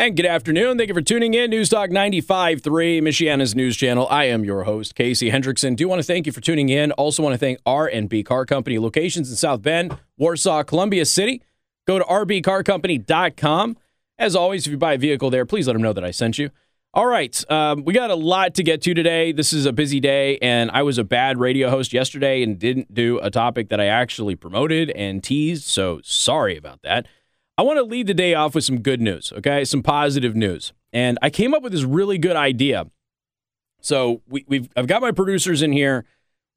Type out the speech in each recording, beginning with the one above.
And good afternoon. Thank you for tuning in. News Talk 95.3, Michiana's news channel. I am your host, Casey Hendrickson. Do want to thank you for tuning in. Also want to thank R&B Car Company locations in South Bend, Warsaw, Columbia City. Go to rbcarcompany.com. As always, if you buy a vehicle there, please let them know that I sent you. All right, um, we got a lot to get to today. This is a busy day, and I was a bad radio host yesterday and didn't do a topic that I actually promoted and teased, so sorry about that. I want to lead the day off with some good news, okay? Some positive news. And I came up with this really good idea. So we, have I've got my producers in here.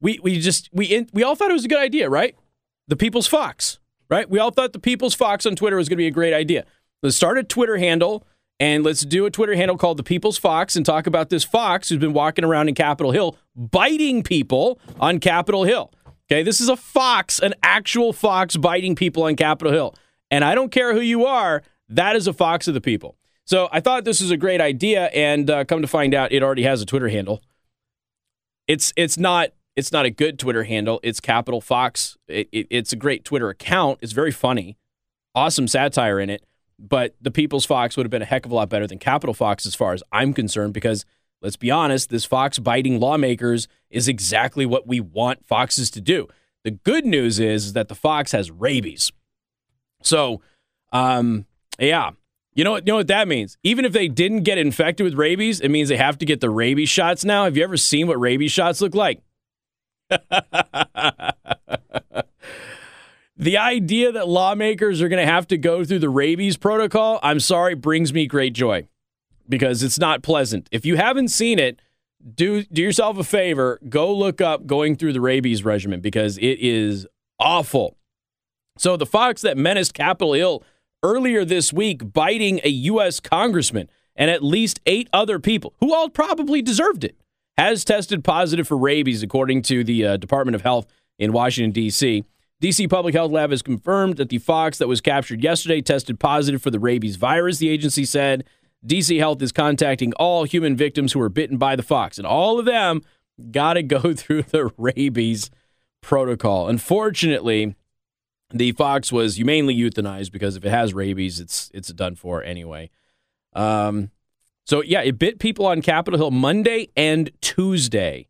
We we just we we all thought it was a good idea, right? The People's Fox, right? We all thought the People's Fox on Twitter was going to be a great idea. Let's start a Twitter handle and let's do a Twitter handle called the People's Fox and talk about this fox who's been walking around in Capitol Hill biting people on Capitol Hill. Okay, this is a fox, an actual fox biting people on Capitol Hill. And I don't care who you are, that is a fox of the people. So I thought this was a great idea, and uh, come to find out, it already has a Twitter handle. It's it's not it's not a good Twitter handle. It's Capital Fox. It, it, it's a great Twitter account. It's very funny, awesome satire in it. But the People's Fox would have been a heck of a lot better than Capital Fox, as far as I'm concerned. Because let's be honest, this fox biting lawmakers is exactly what we want foxes to do. The good news is, is that the fox has rabies. So, um, yeah. You know what? You know what that means? Even if they didn't get infected with rabies, it means they have to get the rabies shots now. Have you ever seen what rabies shots look like? the idea that lawmakers are going to have to go through the rabies protocol, I'm sorry, brings me great joy because it's not pleasant. If you haven't seen it, do do yourself a favor, go look up going through the rabies regimen because it is awful. So the fox that menaced Capitol Hill earlier this week, biting a U.S. congressman and at least eight other people who all probably deserved it, has tested positive for rabies, according to the uh, Department of Health in Washington, D.C. DC Public Health Lab has confirmed that the fox that was captured yesterday tested positive for the rabies virus, the agency said. DC Health is contacting all human victims who were bitten by the fox, and all of them got to go through the rabies protocol. Unfortunately, the fox was humanely euthanized because if it has rabies, it's it's done for anyway. Um, so yeah, it bit people on Capitol Hill Monday and Tuesday.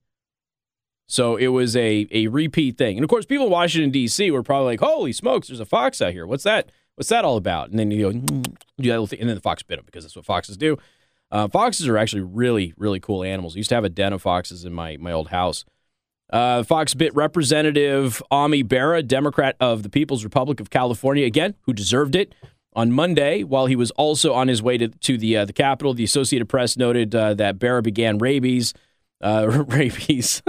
So it was a a repeat thing, and of course, people in Washington D.C. were probably like, "Holy smokes, there's a fox out here! What's that? What's that all about?" And then you go, mm, do that thing, and then the fox bit him because that's what foxes do. Uh, foxes are actually really really cool animals. I used to have a den of foxes in my my old house. Uh, Fox bit Representative Ami Bera, Democrat of the People's Republic of California, again, who deserved it. On Monday, while he was also on his way to, to the uh, the Capitol, the Associated Press noted uh, that Bera began rabies uh, rabies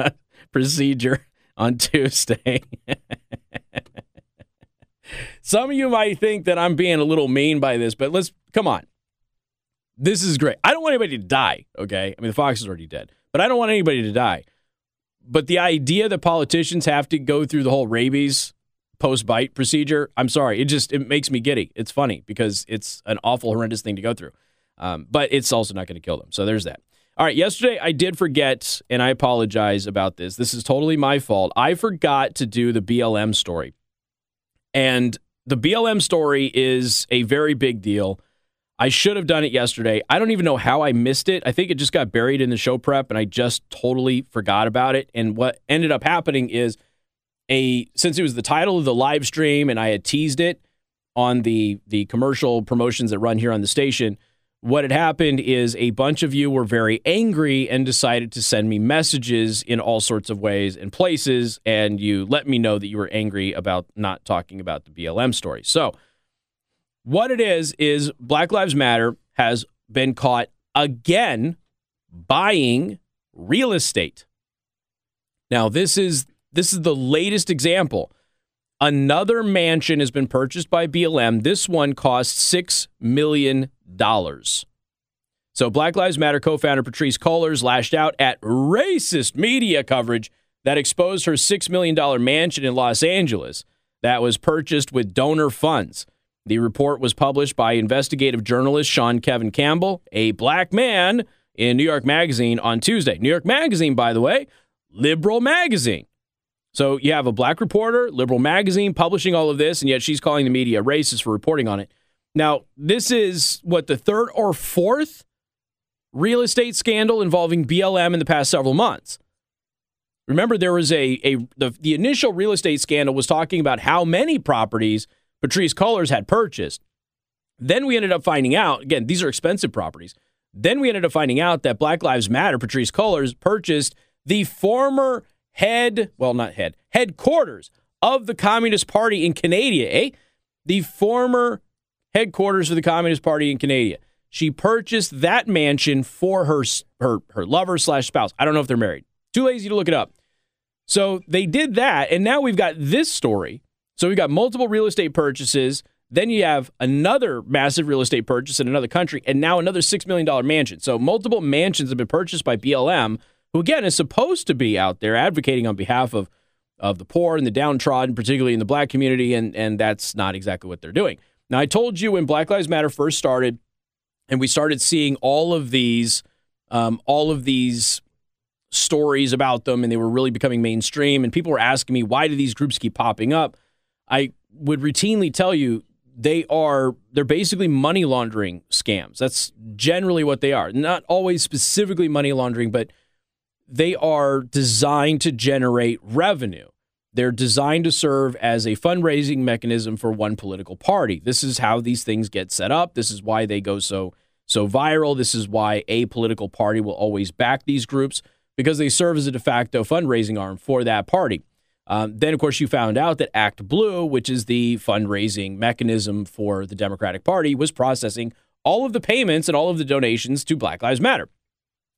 procedure on Tuesday. Some of you might think that I'm being a little mean by this, but let's come on. This is great. I don't want anybody to die, okay? I mean, the fox is already dead, but I don't want anybody to die. But the idea that politicians have to go through the whole rabies post bite procedure, I'm sorry, it just it makes me giddy. It's funny because it's an awful, horrendous thing to go through. Um, but it's also not going to kill them. So there's that. All right, yesterday I did forget, and I apologize about this. This is totally my fault. I forgot to do the BLM story. And the BLM story is a very big deal. I should have done it yesterday. I don't even know how I missed it. I think it just got buried in the show prep and I just totally forgot about it. And what ended up happening is a since it was the title of the live stream and I had teased it on the the commercial promotions that run here on the station, what had happened is a bunch of you were very angry and decided to send me messages in all sorts of ways and places and you let me know that you were angry about not talking about the BLM story. So, what it is is Black Lives Matter has been caught again buying real estate. Now, this is this is the latest example. Another mansion has been purchased by BLM. This one cost $6 million. So, Black Lives Matter co founder Patrisse Cullors lashed out at racist media coverage that exposed her $6 million mansion in Los Angeles that was purchased with donor funds. The report was published by investigative journalist Sean Kevin Campbell, a black man, in New York Magazine on Tuesday. New York Magazine, by the way, liberal magazine. So you have a black reporter, liberal magazine, publishing all of this, and yet she's calling the media racist for reporting on it. Now, this is what the third or fourth real estate scandal involving BLM in the past several months. Remember, there was a, a the, the initial real estate scandal was talking about how many properties Patrisse Cullors had purchased. Then we ended up finding out, again, these are expensive properties. Then we ended up finding out that Black Lives Matter, Patrisse Cullors, purchased the former head, well, not head, headquarters of the Communist Party in Canada, eh? The former headquarters of the Communist Party in Canada. She purchased that mansion for her her her lover slash spouse. I don't know if they're married. Too lazy to look it up. So they did that, and now we've got this story. So we've got multiple real estate purchases. Then you have another massive real estate purchase in another country, and now another $6 million mansion. So multiple mansions have been purchased by BLM, who again is supposed to be out there advocating on behalf of, of the poor and the downtrodden, particularly in the black community, and, and that's not exactly what they're doing. Now, I told you when Black Lives Matter first started, and we started seeing all of these, um, all of these stories about them, and they were really becoming mainstream, and people were asking me, why do these groups keep popping up? I would routinely tell you they are they're basically money laundering scams. That's generally what they are. Not always specifically money laundering, but they are designed to generate revenue. They're designed to serve as a fundraising mechanism for one political party. This is how these things get set up. This is why they go so so viral. This is why a political party will always back these groups because they serve as a de facto fundraising arm for that party. Um, then, of course, you found out that Act Blue, which is the fundraising mechanism for the Democratic Party, was processing all of the payments and all of the donations to Black Lives Matter.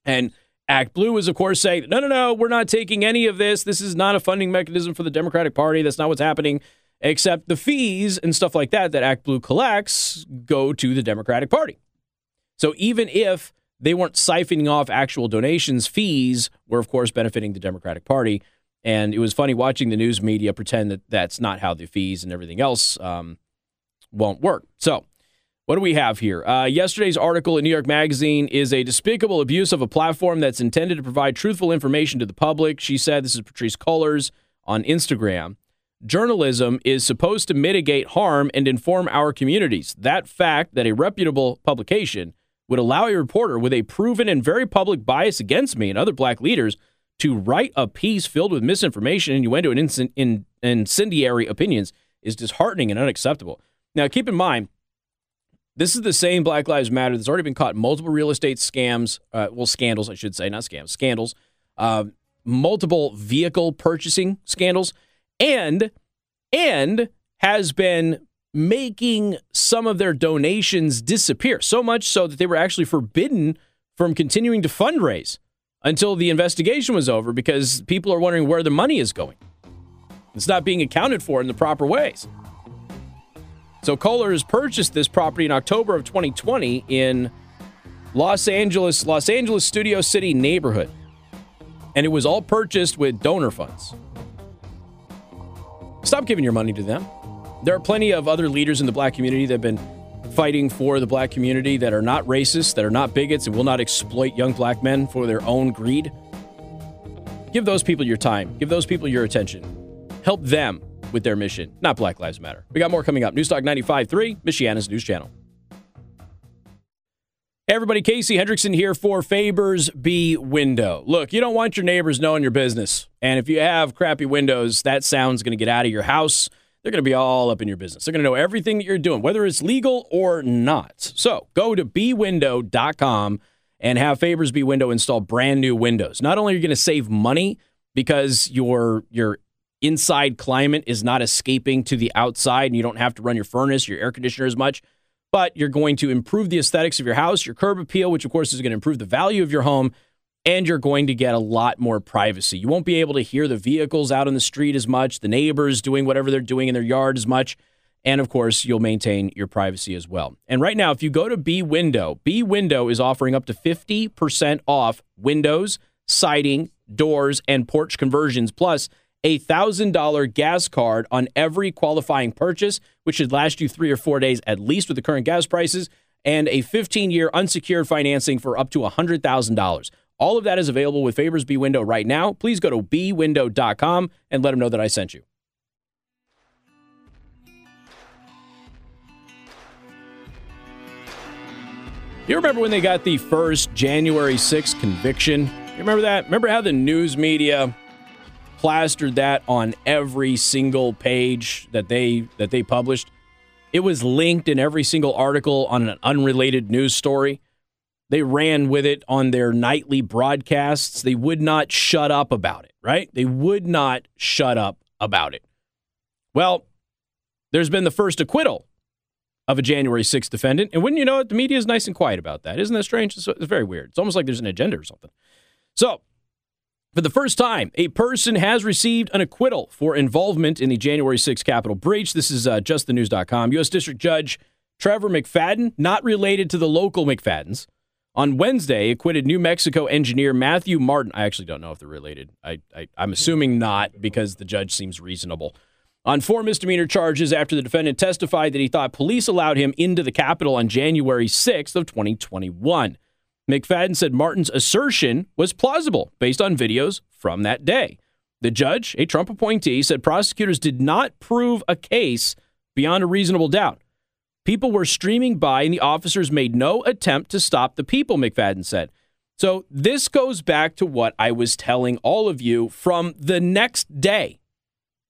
And Act Blue is, of course, saying, no, no, no, we're not taking any of this. This is not a funding mechanism for the Democratic Party. That's not what's happening. Except the fees and stuff like that that Act Blue collects go to the Democratic Party. So even if they weren't siphoning off actual donations, fees were, of course, benefiting the Democratic Party. And it was funny watching the news media pretend that that's not how the fees and everything else um, won't work. So, what do we have here? Uh, yesterday's article in New York Magazine is a despicable abuse of a platform that's intended to provide truthful information to the public. She said, This is Patrisse Cullors on Instagram. Journalism is supposed to mitigate harm and inform our communities. That fact that a reputable publication would allow a reporter with a proven and very public bias against me and other black leaders to write a piece filled with misinformation, innuendo, and in, in, incendiary opinions is disheartening and unacceptable. Now, keep in mind, this is the same Black Lives Matter that's already been caught multiple real estate scams, uh, well, scandals, I should say, not scams, scandals, uh, multiple vehicle purchasing scandals, and and has been making some of their donations disappear so much so that they were actually forbidden from continuing to fundraise until the investigation was over because people are wondering where the money is going. It's not being accounted for in the proper ways. So Kohler has purchased this property in October of 2020 in Los Angeles, Los Angeles Studio City neighborhood. And it was all purchased with donor funds. Stop giving your money to them. There are plenty of other leaders in the black community that have been fighting for the black community that are not racist, that are not bigots, and will not exploit young black men for their own greed. Give those people your time. Give those people your attention. Help them with their mission, not Black Lives Matter. We got more coming up. Newstalk 95.3, Michiana's news channel. Hey everybody, Casey Hendrickson here for Faber's B Window. Look, you don't want your neighbors knowing your business. And if you have crappy windows, that sound's going to get out of your house they're going to be all up in your business. They're going to know everything that you're doing, whether it's legal or not. So go to bwindow.com and have Favors B Window install brand new windows. Not only are you going to save money because your your inside climate is not escaping to the outside and you don't have to run your furnace, your air conditioner as much, but you're going to improve the aesthetics of your house, your curb appeal, which of course is going to improve the value of your home and you're going to get a lot more privacy. You won't be able to hear the vehicles out on the street as much, the neighbors doing whatever they're doing in their yard as much. And of course, you'll maintain your privacy as well. And right now, if you go to B Window, B Window is offering up to 50% off windows, siding, doors, and porch conversions, plus a $1,000 gas card on every qualifying purchase, which should last you three or four days at least with the current gas prices, and a 15 year unsecured financing for up to $100,000. All of that is available with Favors B Window right now. Please go to bwindow.com and let them know that I sent you. You remember when they got the first January 6th conviction? You remember that? Remember how the news media plastered that on every single page that they that they published? It was linked in every single article on an unrelated news story. They ran with it on their nightly broadcasts. They would not shut up about it, right? They would not shut up about it. Well, there's been the first acquittal of a January 6th defendant. And wouldn't you know it, the media is nice and quiet about that. Isn't that strange? It's, it's very weird. It's almost like there's an agenda or something. So, for the first time, a person has received an acquittal for involvement in the January 6th Capitol breach. This is uh, justthenews.com. U.S. District Judge Trevor McFadden, not related to the local McFaddens, on Wednesday acquitted New Mexico engineer Matthew Martin. I actually don't know if they're related. I, I, I'm assuming not because the judge seems reasonable on four misdemeanor charges after the defendant testified that he thought police allowed him into the Capitol on January 6th of 2021. McFadden said Martin's assertion was plausible based on videos from that day. The judge, a Trump appointee, said prosecutors did not prove a case beyond a reasonable doubt. People were streaming by and the officers made no attempt to stop the people, McFadden said. So this goes back to what I was telling all of you from the next day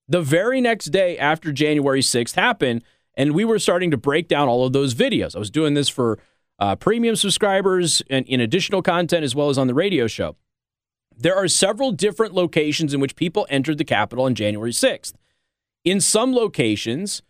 the very next day after January 6th happened, and we were starting to break down all of those videos. I was doing this for uh, premium subscribers and in additional content as well as on the radio show. There are several different locations in which people entered the Capitol on January 6th. In some locations,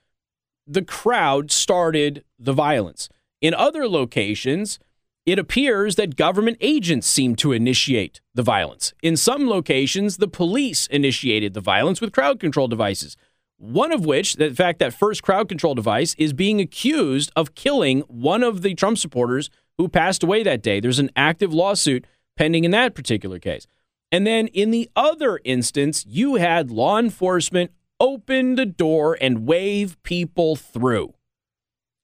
the crowd started the violence. In other locations, it appears that government agents seem to initiate the violence. In some locations, the police initiated the violence with crowd control devices. One of which, in fact, that first crowd control device is being accused of killing one of the Trump supporters who passed away that day. There's an active lawsuit pending in that particular case. And then in the other instance, you had law enforcement open the door and wave people through.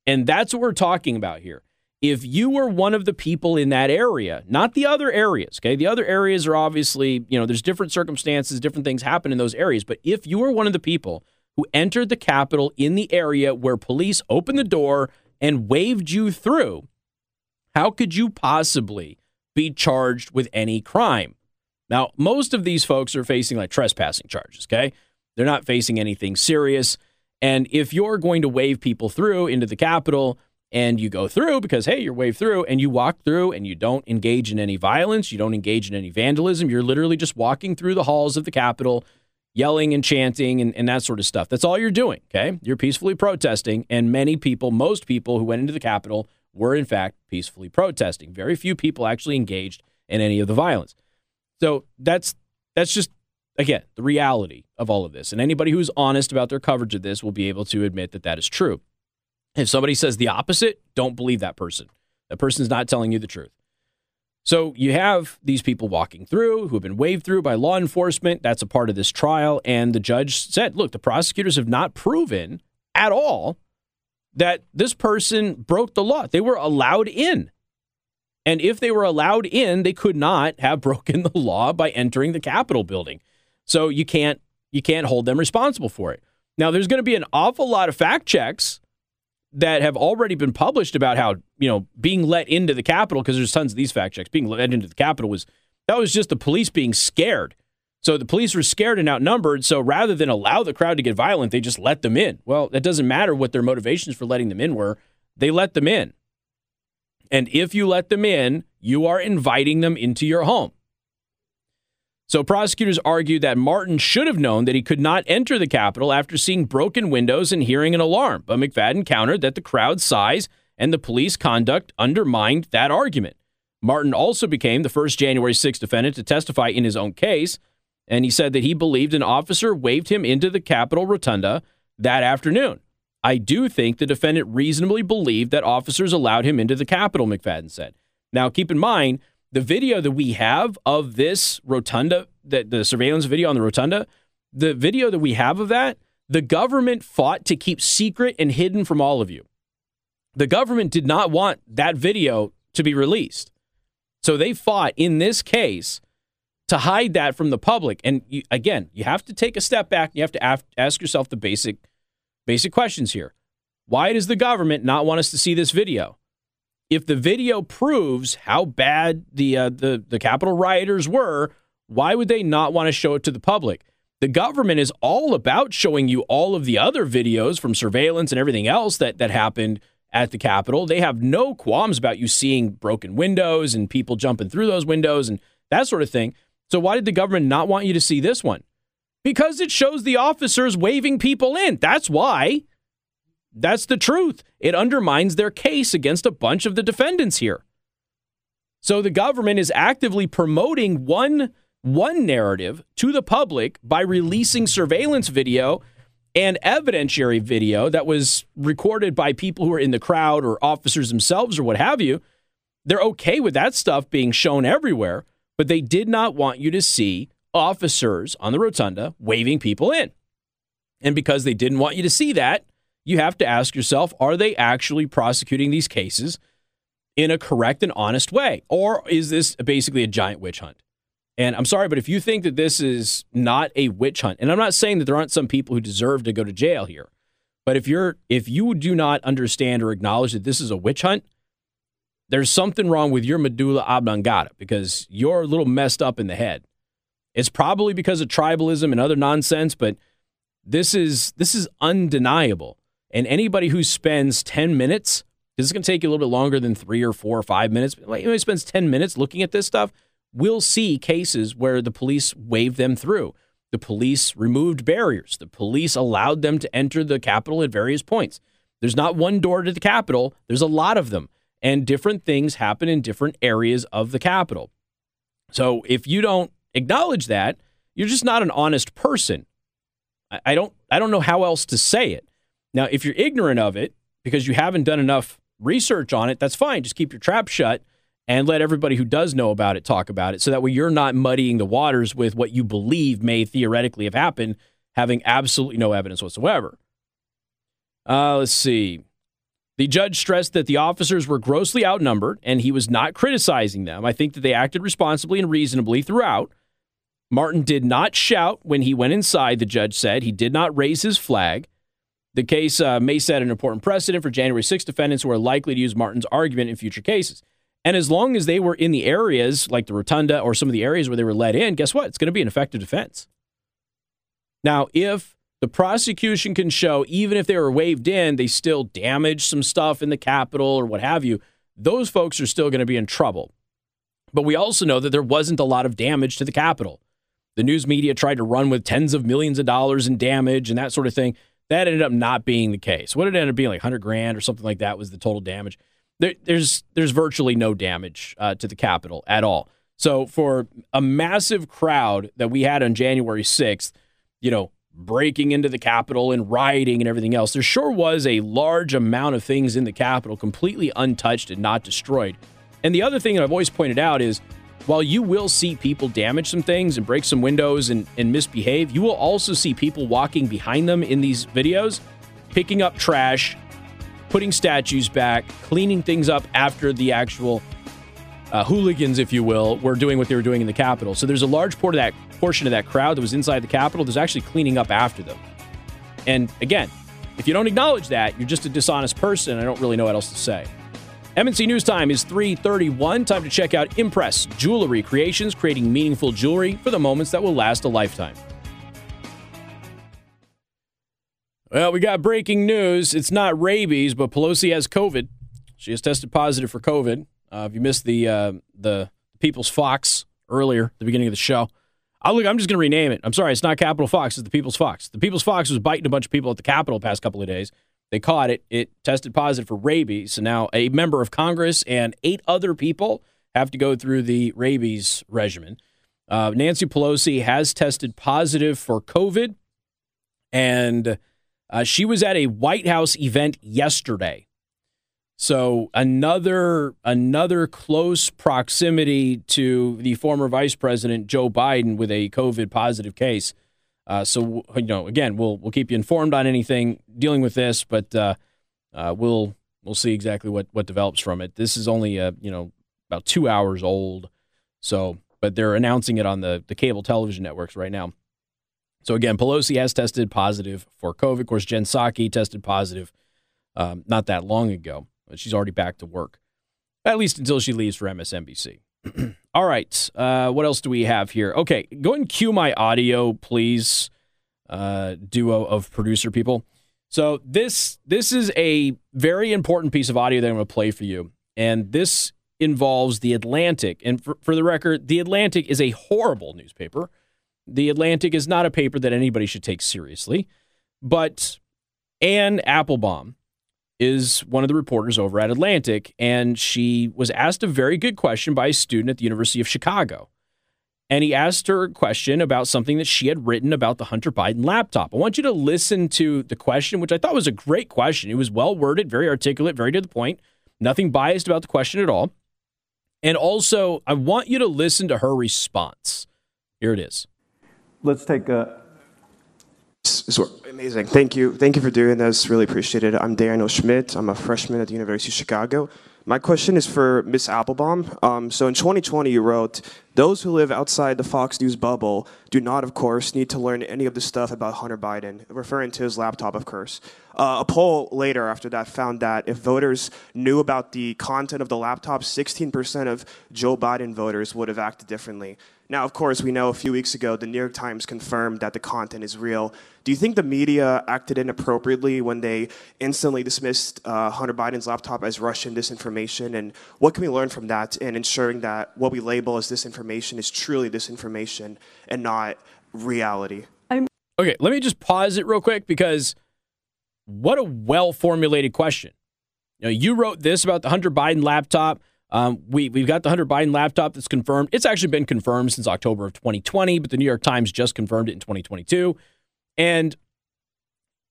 And that's what we're talking about here if you were one of the people in that area, not the other areas, okay? The other areas are obviously, you know, there's different circumstances, different things happen in those areas. But if you were one of the people who entered the Capitol in the area where police opened the door and waved you through, how could you possibly be charged with any crime? Now, most of these folks are facing like trespassing charges, okay? They're not facing anything serious. And if you're going to wave people through into the Capitol, and you go through because hey you're wave through and you walk through and you don't engage in any violence you don't engage in any vandalism you're literally just walking through the halls of the capitol yelling and chanting and, and that sort of stuff. That's all you're doing okay? You're peacefully protesting. And many people most people who went into the capitol were in fact peacefully protesting. Very few people actually engaged in any of the violence. So that's that's just again the reality of all of this and anybody who's honest about their coverage of this will be able to admit that that is true if somebody says the opposite, don't believe that person. That person's not telling you the truth. So you have these people walking through who have been waved through by law enforcement. That's a part of this trial. And the judge said, look, the prosecutors have not proven at all that this person broke the law. They were allowed in. And if they were allowed in, they could not have broken the law by entering the Capitol building. So you can't you can't hold them responsible for it. Now there's going to be an awful lot of fact checks that have already been published about how you know being let into the Capitol because there's tons of these fact checks being let into the Capitol was that was just the police being scared. So the police were scared and outnumbered. So rather than allow the crowd to get violent, they just let them in. Well, it doesn't matter what their motivations for letting them in were. They let them in. And if you let them in, you are inviting them into your home. So prosecutors argued that Martin should have known that he could not enter the Capitol after seeing broken windows and hearing an alarm. But McFadden countered that the crowd size and the police conduct undermined that argument. Martin also became the first January 6 defendant to testify in his own case, and he said that he believed an officer waved him into the Capitol rotunda that afternoon. I do think the defendant reasonably believed that officers allowed him into the Capitol, McFadden said. Now, keep in mind, the video that we have of this rotunda, the, the surveillance video on the rotunda, the video that we have of that, the government fought to keep secret and hidden from all of you. The government did not want that video to be released. So they fought in this case to hide that from the public. And you, again, you have to take a step back. and You have to ask yourself the basic basic questions here. Why does the government not want us to see this video? If the video proves how bad the uh, the the Capitol rioters were, why would they not want to show it to the public? The government is all about showing you all of the other videos from surveillance and everything else that that happened at the Capitol. They have no qualms about you seeing broken windows and people jumping through those windows and that sort of thing. So why did the government not want you to see this one? Because it shows the officers waving people in. That's why. That's the truth. It undermines their case against a bunch of the defendants here. So the government is actively promoting one one narrative to the public by releasing surveillance video and evidentiary video that was recorded by people who are in the crowd or officers themselves or what have you. They're okay with that stuff being shown everywhere, but they did not want you to see officers on the rotunda waving people in. And because they didn't want you to see that, you have to ask yourself are they actually prosecuting these cases in a correct and honest way? Or is this basically a giant witch hunt? And I'm sorry, but if you think that this is not a witch hunt, and I'm not saying that there aren't some people who deserve to go to jail here, but if you're if you do not understand or acknowledge that this is a witch hunt, there's something wrong with your medulla oblongata because you're a little messed up in the head. It's probably because of tribalism and other nonsense, but this is this is undeniable. And anybody who spends 10 minutes, this is going to take you a little bit longer than three or four or five minutes. Anybody spends 10 minutes looking at this stuff will see cases where the police waved them through. The police removed barriers. The police allowed them to enter the Capitol at various points. There's not one door to the Capitol, there's a lot of them. And different things happen in different areas of the Capitol. So if you don't acknowledge that, you're just not an honest person. I don't I don't know how else to say it. Now, if you're ignorant of it because you haven't done enough research on it, that's fine. Just keep your trap shut and let everybody who does know about it talk about it so that way you're not muddying the waters with what you believe may theoretically have happened, having absolutely no evidence whatsoever. Uh, let's see. The judge stressed that the officers were grossly outnumbered and he was not criticizing them. I think that they acted responsibly and reasonably throughout. Martin did not shout when he went inside, the judge said. He did not raise his flag. The case uh, may set an important precedent for January 6 defendants who are likely to use Martin's argument in future cases. And as long as they were in the areas like the rotunda or some of the areas where they were let in, guess what? It's going to be an effective defense. Now, if the prosecution can show, even if they were waved in, they still damaged some stuff in the Capitol or what have you, those folks are still going to be in trouble. But we also know that there wasn't a lot of damage to the Capitol. The news media tried to run with tens of millions of dollars in damage and that sort of thing. That ended up not being the case. What it ended up being like 100 grand or something like that was the total damage. There, there's there's virtually no damage uh, to the Capitol at all. So for a massive crowd that we had on January 6th, you know, breaking into the Capitol and rioting and everything else, there sure was a large amount of things in the Capitol completely untouched and not destroyed. And the other thing that I've always pointed out is while you will see people damage some things and break some windows and, and misbehave, you will also see people walking behind them in these videos, picking up trash, putting statues back, cleaning things up after the actual uh, hooligans, if you will, were doing what they were doing in the Capitol. So there's a large part of that portion of that crowd that was inside the Capitol. that's actually cleaning up after them. And again, if you don't acknowledge that, you're just a dishonest person. I don't really know what else to say. MNC News Time is 3:31. Time to check out Impress Jewelry Creations, creating meaningful jewelry for the moments that will last a lifetime. Well, we got breaking news. It's not rabies, but Pelosi has COVID. She has tested positive for COVID. Uh, if you missed the uh, the People's Fox earlier, the beginning of the show, I look. I'm just going to rename it. I'm sorry, it's not Capitol Fox. It's the People's Fox. The People's Fox was biting a bunch of people at the Capitol the past couple of days. They caught it. It tested positive for rabies. So now a member of Congress and eight other people have to go through the rabies regimen. Uh, Nancy Pelosi has tested positive for COVID, and uh, she was at a White House event yesterday. So another another close proximity to the former Vice President Joe Biden with a COVID positive case. Uh, so you know, again, we'll we'll keep you informed on anything dealing with this, but uh, uh, we'll we'll see exactly what what develops from it. This is only uh, you know about two hours old, so but they're announcing it on the the cable television networks right now. So again, Pelosi has tested positive for COVID. Of course, Jen Psaki tested positive um, not that long ago, she's already back to work. at least until she leaves for MSNBC. All right. Uh, what else do we have here? Okay, go and cue my audio, please. Uh, duo of producer people. So this this is a very important piece of audio that I'm going to play for you, and this involves the Atlantic. And for, for the record, the Atlantic is a horrible newspaper. The Atlantic is not a paper that anybody should take seriously. But Anne Applebaum is one of the reporters over at Atlantic, and she was asked a very good question by a student at the University of Chicago. And he asked her a question about something that she had written about the Hunter Biden laptop. I want you to listen to the question, which I thought was a great question. It was well worded, very articulate, very to the point, nothing biased about the question at all. And also, I want you to listen to her response. Here it is. Let's take a. Amazing. Thank you. Thank you for doing this. Really appreciate it. I'm Daniel Schmidt. I'm a freshman at the University of Chicago. My question is for Ms. Applebaum. Um, so in 2020, you wrote, Those who live outside the Fox News bubble do not, of course, need to learn any of the stuff about Hunter Biden, referring to his laptop, of course. Uh, a poll later after that found that if voters knew about the content of the laptop, 16% of Joe Biden voters would have acted differently. Now, of course, we know a few weeks ago the New York Times confirmed that the content is real. Do you think the media acted inappropriately when they instantly dismissed uh, Hunter Biden's laptop as Russian disinformation? And what can we learn from that in ensuring that what we label as disinformation is truly disinformation and not reality? Okay, let me just pause it real quick because what a well formulated question. You, know, you wrote this about the Hunter Biden laptop. Um, we, we've got the Hunter Biden laptop that's confirmed. It's actually been confirmed since October of 2020, but the New York Times just confirmed it in 2022. And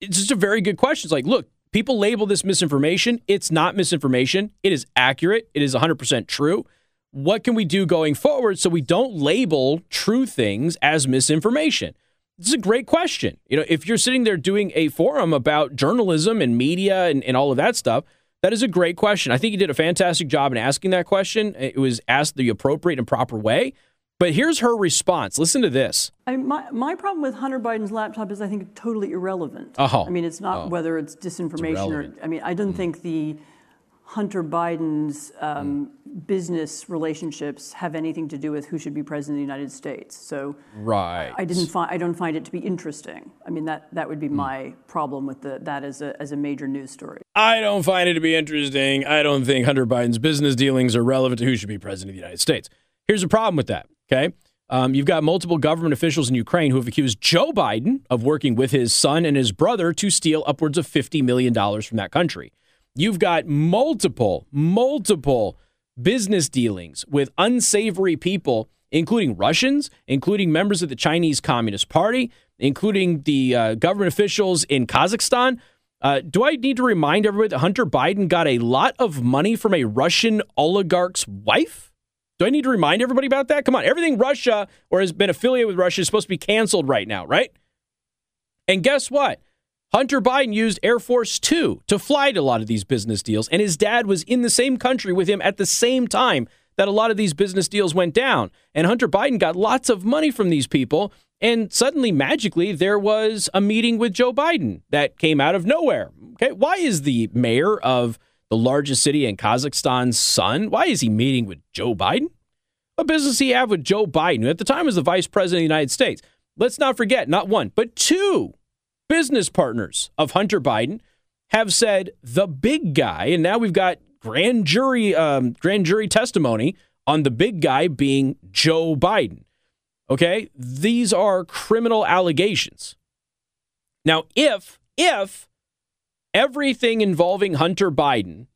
it's just a very good question. It's like, look, people label this misinformation. It's not misinformation, it is accurate, it is 100% true. What can we do going forward so we don't label true things as misinformation? This is a great question. You know, if you're sitting there doing a forum about journalism and media and, and all of that stuff, that is a great question. I think you did a fantastic job in asking that question. It was asked the appropriate and proper way. But here's her response. Listen to this. I mean, my, my problem with Hunter Biden's laptop is I think totally irrelevant. Oh. I mean, it's not Oh. whether it's disinformation It's or, I mean, I don't mm-hmm. think the Hunter Biden's um, business relationships have anything to do with who should be president of the United States. So Right. I didn't find, I don't find it to be interesting. I mean, that, that would be my problem with the, that as a, as a major news story. I don't find it to be interesting. I don't think Hunter Biden's business dealings are relevant to who should be president of the United States. Here's the problem with that. Okay. Um, you've got multiple government officials in Ukraine who have accused Joe Biden of working with his son and his brother to steal upwards of $50 million from that country. You've got multiple, multiple business dealings with unsavory people, including Russians, including members of the Chinese Communist Party, including the uh, government officials in Kazakhstan. Uh, do I need to remind everybody that Hunter Biden got a lot of money from a Russian oligarch's wife? Do I need to remind everybody about that? Come on, everything Russia or has been affiliated with Russia is supposed to be canceled right now, right? And guess what? Hunter Biden used Air Force Two to fly to a lot of these business deals, and his dad was in the same country with him at the same time that a lot of these business deals went down. And Hunter Biden got lots of money from these people, and suddenly, magically, there was a meeting with Joe Biden that came out of nowhere. Okay, why is the mayor of the largest city in Kazakhstan's son? Why is he meeting with Joe Biden? What business he have with Joe Biden, who at the time was the vice president of the United States? Let's not forget, not one, but two business partners of Hunter Biden have said the big guy, and now we've got grand jury um, grand jury testimony on the big guy being Joe Biden. Okay, these are criminal allegations. Now, if if everything involving Hunter Biden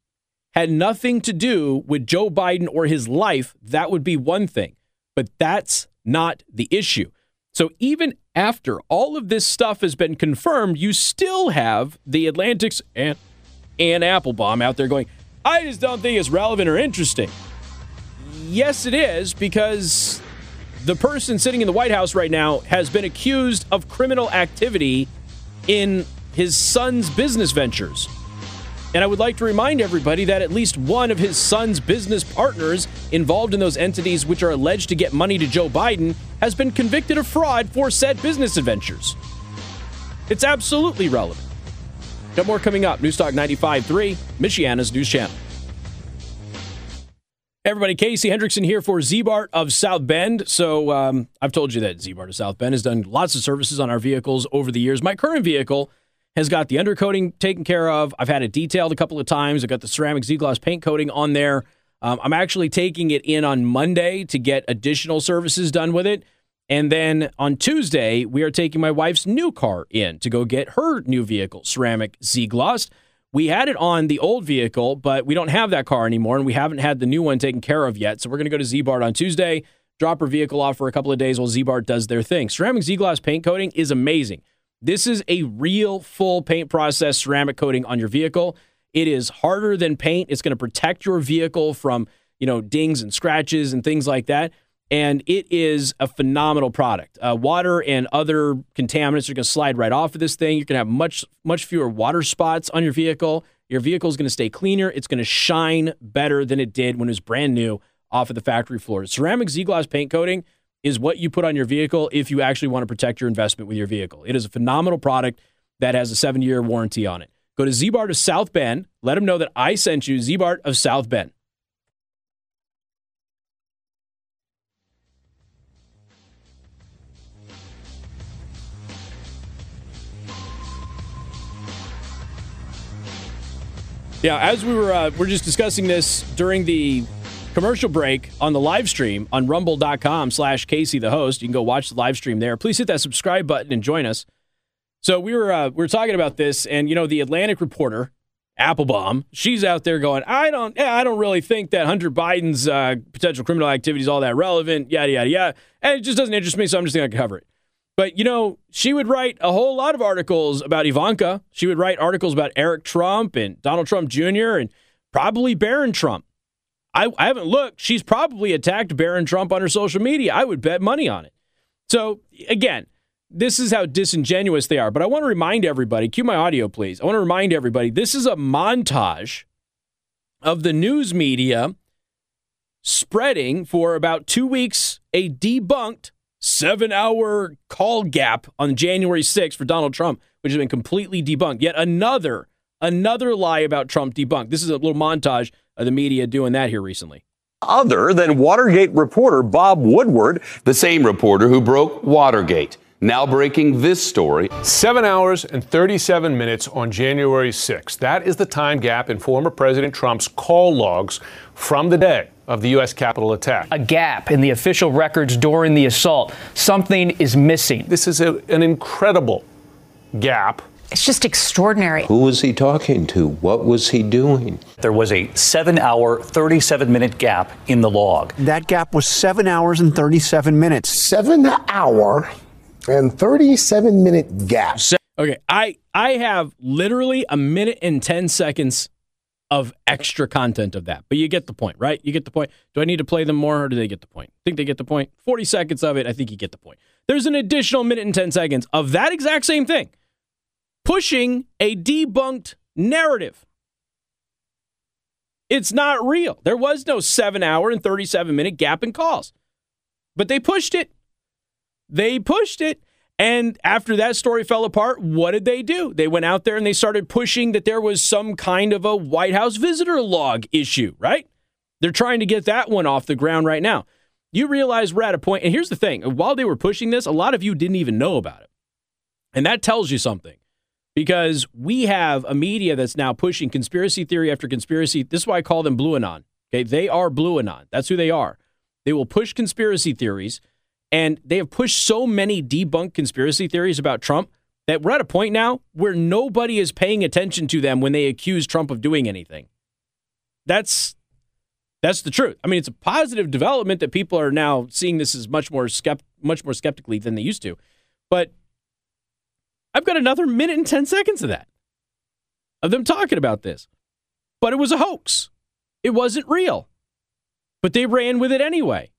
had nothing to do with Joe Biden or his life, that would be one thing. But that's not the issue. So even after all of this stuff has been confirmed, you still have the Atlantic's and Anne Applebaum out there going, I just don't think it's relevant or interesting. Yes, it is, because the person sitting in the White House right now has been accused of criminal activity in his son's business ventures. And I would like to remind everybody that at least one of his son's business partners involved in those entities, which are alleged to get money to Joe Biden, has been convicted of fraud for said business adventures. It's absolutely relevant. Got more coming up. Newstalk 95.3, Michiana's news channel. Everybody, Casey Hendrickson here for Ziebart of South Bend. So um, I've told you that Ziebart of South Bend has done lots of services on our vehicles over the years. My current vehicle has got the undercoating taken care of. I've had it detailed a couple of times. I've got the ceramic Z-Gloss paint coating on there. Um, I'm actually taking it in on Monday to get additional services done with it. And then on Tuesday, we are taking my wife's new car in to go get her new vehicle, ceramic Z-Gloss. We had it on the old vehicle, but we don't have that car anymore, and we haven't had the new one taken care of yet. So we're going to go to Ziebart on Tuesday, drop her vehicle off for a couple of days while Ziebart does their thing. Ceramic Z-Gloss paint coating is amazing. This is a real full paint process ceramic coating on your vehicle. It is harder than paint. It's going to protect your vehicle from, you know, dings and scratches and things like that and it is a phenomenal product. Uh, water and other contaminants are going to slide right off of this thing. You're going to have much much fewer water spots on your vehicle. Your vehicle is going to stay cleaner. It's going to shine better than it did when it was brand new off of the factory floor. Ceramic Z-Gloss paint coating is what you put on your vehicle if you actually want to protect your investment with your vehicle. It is a phenomenal product that has a seven-year warranty on it. Go to Ziebart of South Bend. Let them know that I sent you, Ziebart of South Bend. Yeah, as we were uh, we're just discussing this during the commercial break on the live stream on rumble.com slash Casey the host. You can go watch the live stream there. Please hit that subscribe button and join us. So we were uh, we were talking about this, and you know the Atlantic reporter Applebaum, she's out there going, I don't I don't really think that Hunter Biden's uh, potential criminal activity is all that relevant, yada yada yada, and it just doesn't interest me, so I'm just going to cover it. But, you know, she would write a whole lot of articles about Ivanka. She would write articles about Eric Trump and Donald Trump Jr. and probably Barron Trump. I, I haven't looked. She's probably attacked Barron Trump on her social media. I would bet money on it. So, again, this is how disingenuous they are. But I want to remind everybody cue my audio, please. I want to remind everybody this is a montage of the news media spreading for about two weeks a debunked seven hour call gap on January 6th for Donald Trump, which has been completely debunked. Yet another, another lie about Trump debunked. This is a little montage of the media doing that here recently. Other than Watergate reporter Bob Woodward, the same reporter who broke Watergate. Now breaking this story. Seven hours and 37 minutes on January 6th. That is the time gap in former President Trump's call logs from the day of the U.S. Capitol attack. A gap in the official records during the assault. Something is missing. This is a, an incredible gap. It's just extraordinary. Who was he talking to? What was he doing? There was a seven hour, 37 minute gap in the log. That gap was seven hours and 37 minutes. Seven hour and 37 minute gap. Okay, I I have literally a minute and 10 seconds of extra content of that. But you get the point, right? You get the point. Do I need to play them more or do they get the point? I think they get the point. 40 seconds of it, I think you get the point. There's an additional minute and 10 seconds of that exact same thing, pushing a debunked narrative. It's not real. There was no seven hour and 37 minute gap in calls, but they pushed it. They pushed it. And after that story fell apart, what did they do? They went out there and they started pushing that there was some kind of a White House visitor log issue, right? They're trying to get that one off the ground right now. You realize we're at a point, and here's the thing while they were pushing this, a lot of you didn't even know about it. And that tells you something because we have a media that's now pushing conspiracy theory after conspiracy. This is why I call them Blue Anon. Okay, they are Blue Anon. That's who they are. They will push conspiracy theories and they have pushed so many debunked conspiracy theories about Trump that we're at a point now where nobody is paying attention to them when they accuse Trump of doing anything. That's that's the truth. I mean, it's a positive development that people are now seeing this as much more skept- much more skeptically than they used to. But I've got another minute and 10 seconds of that. Of them talking about this. But it was a hoax. It wasn't real. But they ran with it anyway.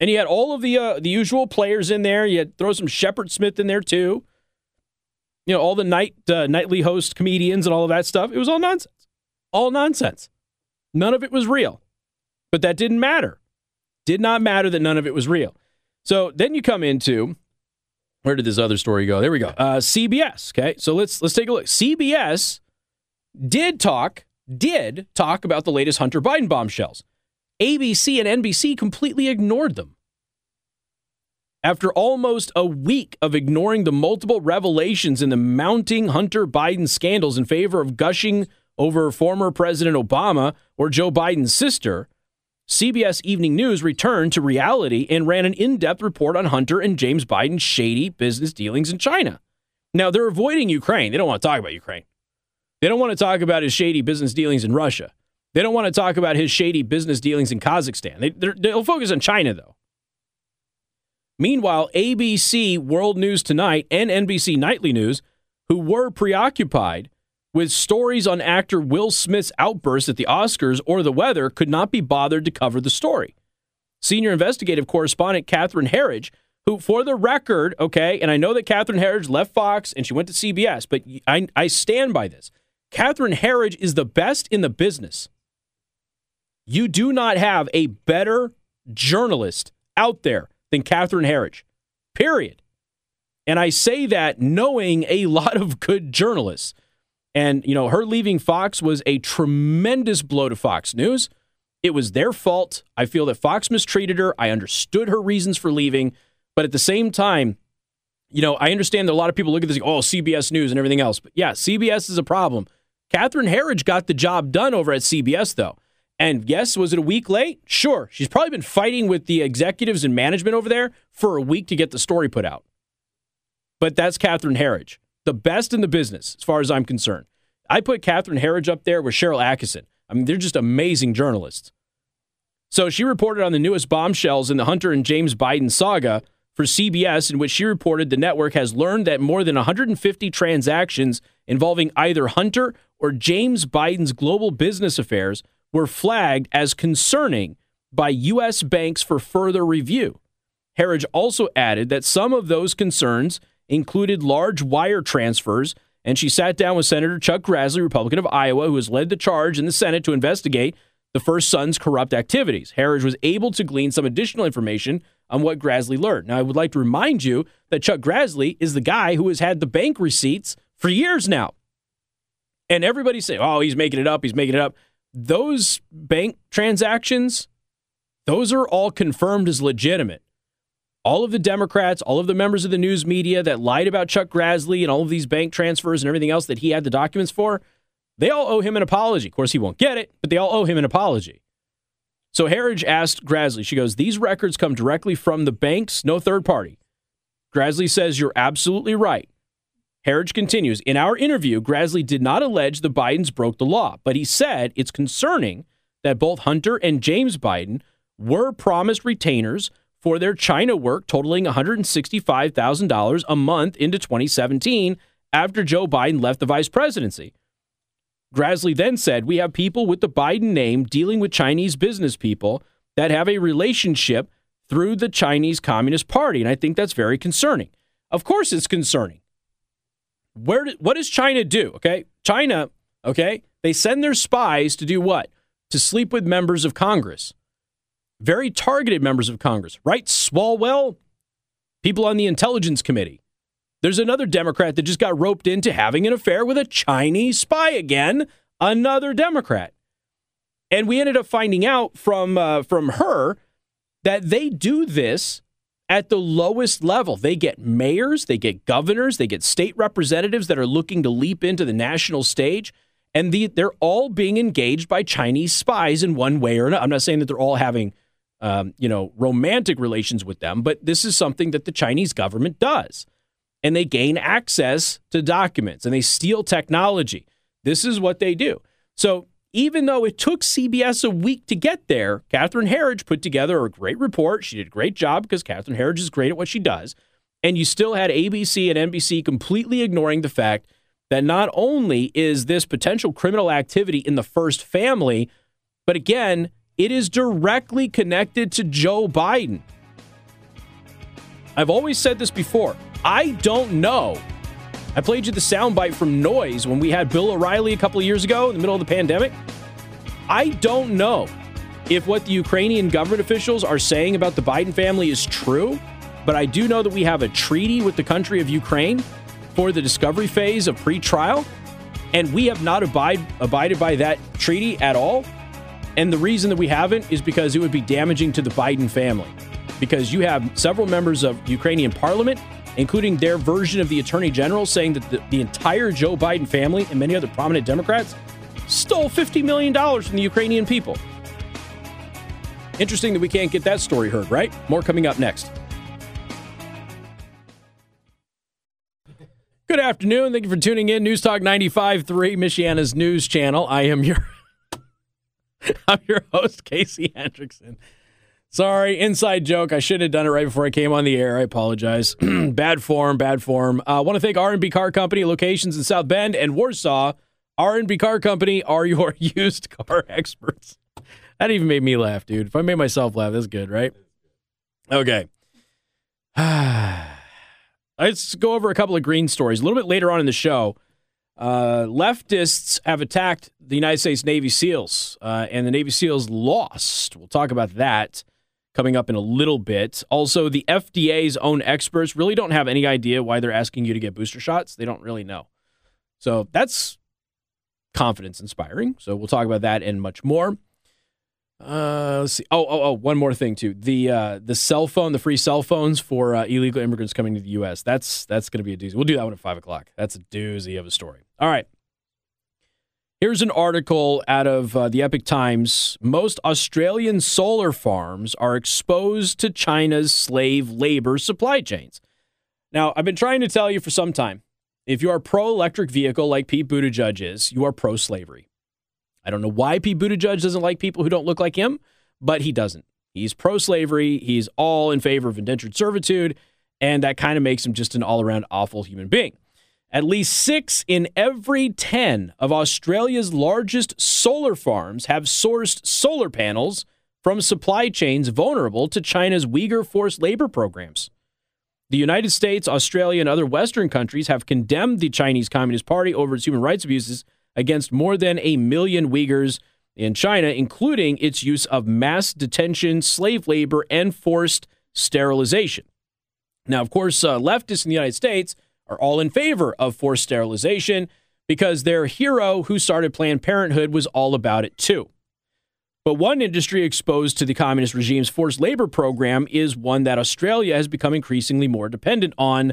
And you had all of the uh, the usual players in there. You had throw some Shepard Smith in there too. You know, all the night uh, nightly host comedians and all of that stuff. It was all nonsense. All nonsense. None of it was real. But that didn't matter. Did not matter that none of it was real. So then you come into where did this other story go? There we go. Uh, CBS. Okay, so let's let's take a look. CBS did talk did talk about the latest Hunter Biden bombshells. ABC and NBC completely ignored them. After almost a week of ignoring the multiple revelations in the mounting Hunter Biden scandals in favor of gushing over former President Obama or Joe Biden's sister, CBS Evening News returned to reality and ran an in depth report on Hunter and James Biden's shady business dealings in China. Now, they're avoiding Ukraine. They don't want to talk about Ukraine. They don't want to talk about his shady business dealings in Russia. They don't want to talk about his shady business dealings in Kazakhstan. They, they'll focus on China, though. Meanwhile, ABC World News Tonight and NBC Nightly News, who were preoccupied with stories on actor Will Smith's outburst at the Oscars or the weather, could not be bothered to cover the story. Senior investigative correspondent Catherine Herridge, who, for the record, okay, and I know that Catherine Herridge left Fox and she went to CBS, but I, I stand by this. Catherine Herridge is the best in the business. You do not have a better journalist out there than Catherine Herridge, period. And I say that knowing a lot of good journalists. And, you know, her leaving Fox was a tremendous blow to Fox News. It was their fault. I feel that Fox mistreated her. I understood her reasons for leaving. But at the same time, you know, I understand that a lot of people look at this, oh, CBS News and everything else. But yeah, CBS is a problem. Catherine Herridge got the job done over at CBS, though. And yes, was it a week late? Sure. She's probably been fighting with the executives and management over there for a week to get the story put out. But that's Catherine Herridge, the best in the business, as far as I'm concerned. I put Catherine Herridge up there with Sharyl Attkisson. I mean, they're just amazing journalists. So she reported on the newest bombshells in the Hunter and James Biden saga for CBS, in which she reported the network has learned that more than 150 transactions involving either Hunter or James Biden's global business affairs were flagged as concerning by U.S. banks for further review. Herridge also added that some of those concerns included large wire transfers, and she sat down with Senator Chuck Grassley, Republican of Iowa, who has led the charge in the Senate to investigate the first son's corrupt activities. Herridge was able to glean some additional information on what Grassley learned. Now, I would like to remind you that Chuck Grassley is the guy who has had the bank receipts for years now. And everybody say, oh, he's making it up, he's making it up those bank transactions, those are all confirmed as legitimate. All of the Democrats, all of the members of the news media that lied about Chuck Grassley and all of these bank transfers and everything else that he had the documents for, they all owe him an apology. Of course, he won't get it, but they all owe him an apology. So Herridge asked Grassley, she goes, These records come directly from the banks, no third party. Grassley says, You're absolutely right. Herridge continues In our interview, Grassley did not allege the Bidens broke the law, but he said it's concerning that both Hunter and James Biden were promised retainers for their China work totaling $165,000 a month into 2017 after Joe Biden left the vice presidency. Grassley then said, We have people with the Biden name dealing with Chinese business people that have a relationship through the Chinese Communist Party. And I think that's very concerning. Of course, it's concerning where what does China do? Okay, China, okay, they send their spies to do what? To sleep with members of Congress, very targeted members of Congress, right? Swalwell, people on the Intelligence Committee. There's another Democrat that just got roped into having an affair with a Chinese spy again, another Democrat. And we ended up finding out from uh, from her that they do this at the lowest level. They get mayors, they get governors, they get state representatives that are looking to leap into the national stage. And the, they're all being engaged by Chinese spies in one way or another. I'm not saying that they're all having, um, you know, romantic relations with them, but this is something that the Chinese government does. And they gain access to documents and they steal technology. This is what they do. So even though it took CBS a week to get there, Catherine Herridge put together a great report. She did a great job because Catherine Herridge is great at what she does. And you still had ABC and NBC completely ignoring the fact that not only is this potential criminal activity in the first family, but again, it is directly connected to Joe Biden. I've always said this before. I don't know I played you the soundbite from Noise when we had Bill O'Reilly a couple of years ago in the middle of the pandemic. I don't know if what the Ukrainian government officials are saying about the Biden family is true, but I do know that we have a treaty with the country of Ukraine for the discovery phase of pre-trial, and we have not abide, abided by that treaty at all. And the reason that we haven't is because it would be damaging to the Biden family. Because you have several members of Ukrainian parliament, including their version of the attorney general, saying that the, the entire Joe Biden family and many other prominent Democrats stole $50 million from the Ukrainian people. Interesting that we can't get that story heard, right? More coming up next. Good afternoon. Thank you for tuning in. News Talk 95.3, Michiana's news channel. I am your I'm your host, Casey Hendrickson. Sorry, inside joke. I shouldn't have done it right before I came on the air. I apologize. bad form, bad form. I uh, want to thank R&B Car Company, locations in South Bend and Warsaw. R&B Car Company are your used car experts. That even made me laugh, dude. If I made myself laugh, that's good, right? Okay. Let's go over a couple of green stories. A little bit later on in the show, uh, leftists have attacked the United States Navy SEALs, uh, and the Navy SEALs lost. We'll talk about that coming up in a little bit. Also, the FDA's own experts really don't have any idea why they're asking you to get booster shots. They don't really know. So that's confidence inspiring. So we'll talk about that and much more. Uh, let's see. Oh, oh, oh! One more thing too. The uh, the cell phone, the free cell phones for uh, illegal immigrants coming to the U.S. That's that's going to be a doozy. We'll do that one at five o'clock. That's a doozy of a story. All right. Here's an article out of uh, the Epoch Times. Most Australian solar farms are exposed to China's slave labor supply chains. Now, I've been trying to tell you for some time. If you are pro electric vehicle like Pete Buttigieg is, you are pro slavery. I don't know why Pete Buttigieg doesn't like people who don't look like him, but he doesn't. He's pro slavery. He's all in favor of indentured servitude. And that kind of makes him just an all around awful human being. At least six in every 10 of Australia's largest solar farms have sourced solar panels from supply chains vulnerable to China's Uyghur forced labor programs. The United States, Australia, and other Western countries have condemned the Chinese Communist Party over its human rights abuses against more than a million Uyghurs in China, including its use of mass detention, slave labor, and forced sterilization. Now, of course, uh, leftists in the United States are all in favor of forced sterilization because their hero who started Planned Parenthood was all about it too. But one industry exposed to the communist regime's forced labor program is one that Australia has become increasingly more dependent on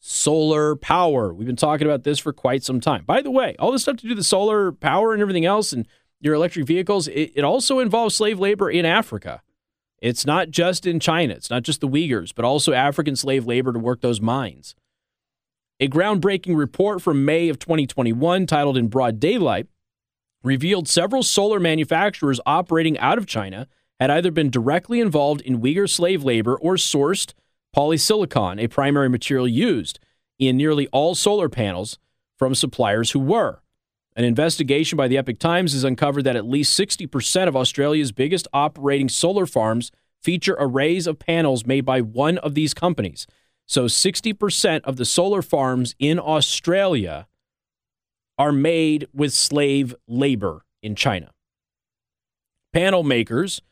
solar power. We've been talking about this for quite some time. By the way, all this stuff to do with solar power and everything else and your electric vehicles, it, it, also involves slave labor in Africa. It's not just in China, it's not just the Uyghurs, but also African slave labor to work those mines. A groundbreaking report from May of 2021 titled In Broad Daylight revealed several solar manufacturers operating out of China had either been directly involved in Uyghur slave labor or sourced polysilicon, a primary material used in nearly all solar panels from suppliers who were. An investigation by the Epoch Times has uncovered that at least 60% of Australia's biggest operating solar farms feature arrays of panels made by one of these companies. So 60% of the solar farms in Australia are made with slave labor in China. Panel makers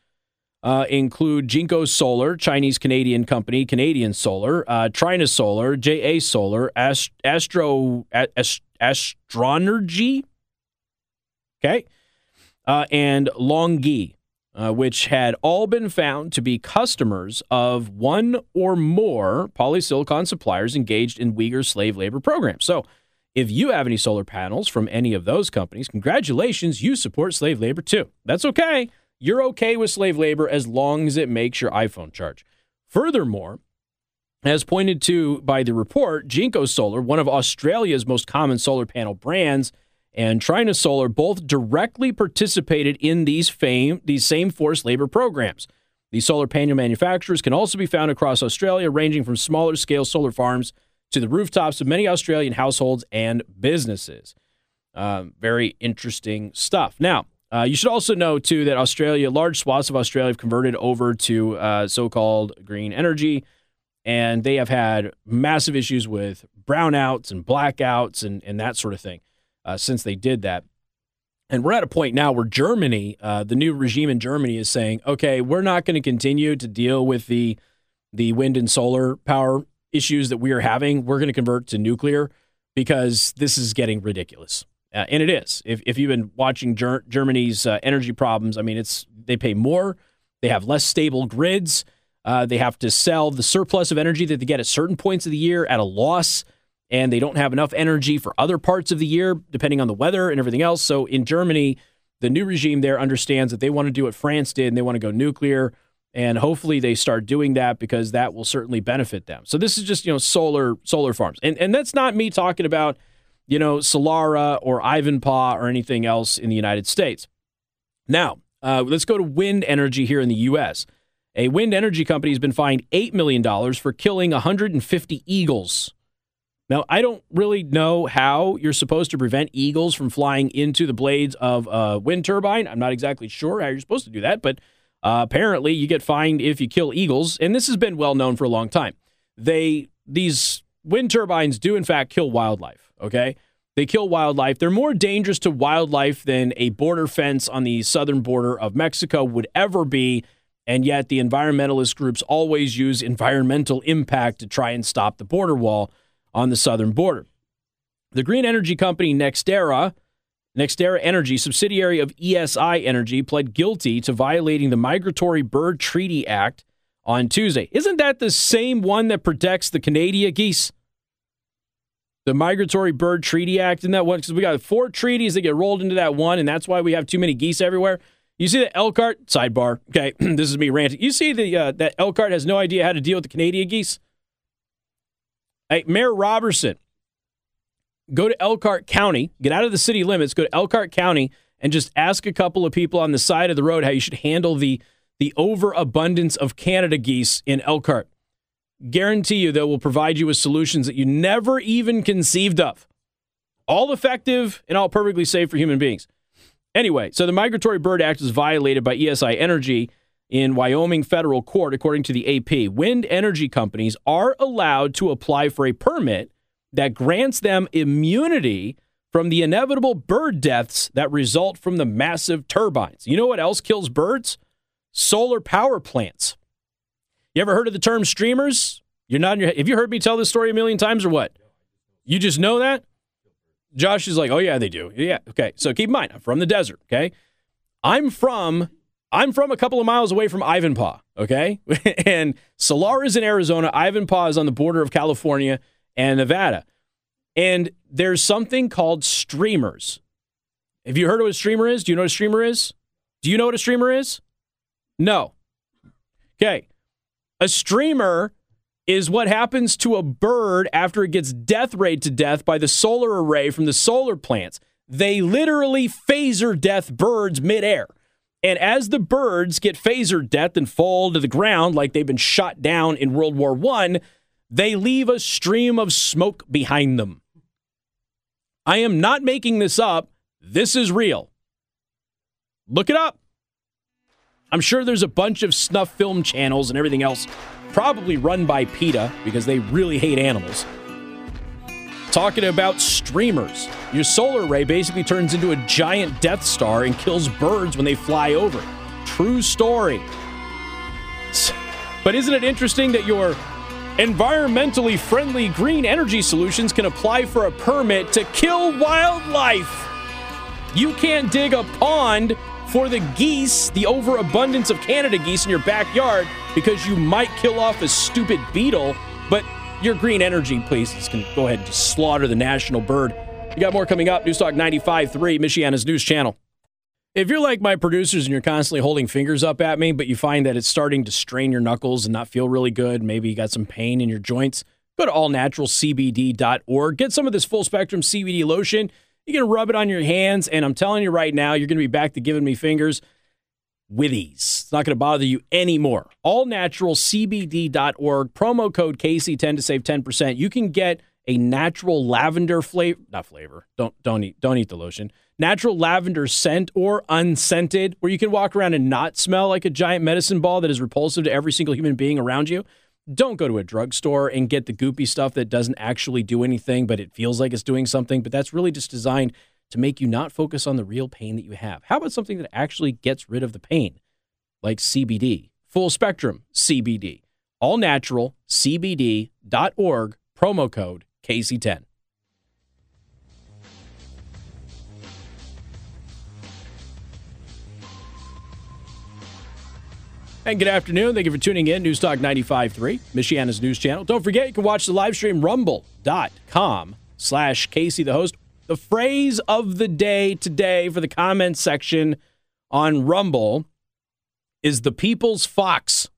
uh, include Jinko Solar, Chinese Canadian company, Canadian Solar, uh, Trina Solar, JA Solar, Ast- Astro Ast- Astronergy, okay, uh, and Longi, uh, which had all been found to be customers of one or more polysilicon suppliers engaged in Uyghur slave labor programs. So, if you have any solar panels from any of those companies, congratulations, you support slave labor too. That's okay. You're okay with slave labor as long as it makes your iPhone charge. Furthermore, as pointed to by the report, Jinko Solar, one of Australia's most common solar panel brands, and Trina Solar both directly participated in these fame these same forced labor programs. These solar panel manufacturers can also be found across Australia, ranging from smaller scale solar farms to the rooftops of many Australian households and businesses. Uh, very interesting stuff. Now, uh, you should also know, too, that Australia, large swaths of Australia have converted over to uh, so called green energy, and they have had massive issues with brownouts and blackouts and, and that sort of thing uh, since they did that. And we're at a point now where Germany, uh, the new regime in Germany, is saying, okay, we're not going to continue to deal with the, the wind and solar power issues that we are having. We're going to convert to nuclear because this is getting ridiculous. Uh, and it is. If, if you've been watching Ger- Germany's uh, energy problems, I mean, it's they pay more, they have less stable grids, uh, they have to sell the surplus of energy that they get at certain points of the year at a loss, and they don't have enough energy for other parts of the year, depending on the weather and everything else. So in Germany, the new regime there understands that they want to do what France did and they want to go nuclear. And hopefully they start doing that because that will certainly benefit them. So this is just, you know, solar solar farms. And and that's not me talking about, you know, Solana or Ivanpah or anything else in the United States. Now, uh, let's go to wind energy here in the U.S. A wind energy company has been fined $8 million for killing 150 eagles. Now, I don't really know how you're supposed to prevent eagles from flying into the blades of a wind turbine. I'm not exactly sure how you're supposed to do that, but uh, apparently you get fined if you kill eagles, and this has been well known for a long time. They these wind turbines do in fact kill wildlife, okay? They kill wildlife. They're more dangerous to wildlife than a border fence on the southern border of Mexico would ever be. And yet, the environmentalist groups always use environmental impact to try and stop the border wall on the southern border. The green energy company NextEra, NextEra Energy, subsidiary of ESI Energy, pled guilty to violating the Migratory Bird Treaty Act on Tuesday. Isn't that the same one that protects the Canada geese? The Migratory Bird Treaty Act, isn't that one? Because we got four treaties that get rolled into that one, and that's why we have too many geese everywhere. You see the Elkhart sidebar? Okay, this is me ranting. You see the uh, that Elkhart has no idea how to deal with the Canadian geese. Hey, Mayor Roberson, go to Elkhart County, get out of the city limits, go to Elkhart County, and just ask a couple of people on the side of the road how you should handle the the overabundance of Canada geese in Elkhart. Guarantee you they will provide you with solutions that you never even conceived of. All effective and all perfectly safe for human beings. Anyway, so the Migratory Bird Act is violated by ESI Energy in Wyoming federal court, according to the AP. Wind energy companies are allowed to apply for a permit that grants them immunity from the inevitable bird deaths that result from the massive turbines. You know what else kills birds? Solar power plants. You ever heard of the term streamers? You're not. in Your, have you heard me tell this story a million times or what? You just know that. Josh is like, oh yeah, they do. Yeah, okay. So keep in mind, I'm from the desert. Okay, I'm from I'm from a couple of miles away from Ivanpah. Okay, and Solar is in Arizona. Ivanpah is on the border of California and Nevada, and there's something called streamers. Have you heard of what a streamer is? Do you know what a streamer is? Do you know what a streamer is? No. Okay. A streamer is what happens to a bird after it gets death rayed to death by the solar array from the solar plants. They literally phaser death birds midair. And as the birds get phaser death and fall to the ground like they've been shot down in World War I, they leave a stream of smoke behind them. I am not making this up. This is real. Look it up. I'm sure there's a bunch of snuff film channels and everything else, probably run by PETA because they really hate animals. Talking about streamers. Your solar array basically turns into a giant Death Star and kills birds when they fly over. True story. But isn't it interesting that your environmentally friendly green energy solutions can apply for a permit to kill wildlife? You can't dig a pond for the geese, the overabundance of Canada geese in your backyard, because you might kill off a stupid beetle, but your green energy places can go ahead and just slaughter the national bird. We got more coming up. Newstalk 95.3, Michiana's news channel. If you're like my producers and you're constantly holding fingers up at me, but you find that it's starting to strain your knuckles and not feel really good, maybe you got some pain in your joints, go to allnaturalcbd.org. Get some of this full spectrum CBD lotion. You can rub it on your hands, and I'm telling you right now, you're going to be back to giving me fingers with ease. It's not going to bother you anymore. Allnaturalcbd.org, promo code KC10 to save 10%. You can get a natural lavender flavor, not flavor. Don't don't eat don't eat the lotion. Natural lavender scent or unscented, where you can walk around and not smell like a giant medicine ball that is repulsive to every single human being around you. Don't go to a drugstore and get the goopy stuff that doesn't actually do anything, but it feels like it's doing something. But that's really just designed to make you not focus on the real pain that you have. How about something that actually gets rid of the pain, like CBD, full spectrum CBD, all natural, CBD.org, promo code KC10. And good afternoon. Thank you for tuning in. News Talk 95.3, Michiana's news channel. Don't forget, you can watch the live stream rumble.com slash Casey the host the phrase of the day today for the comments section on Rumble is the people's fox.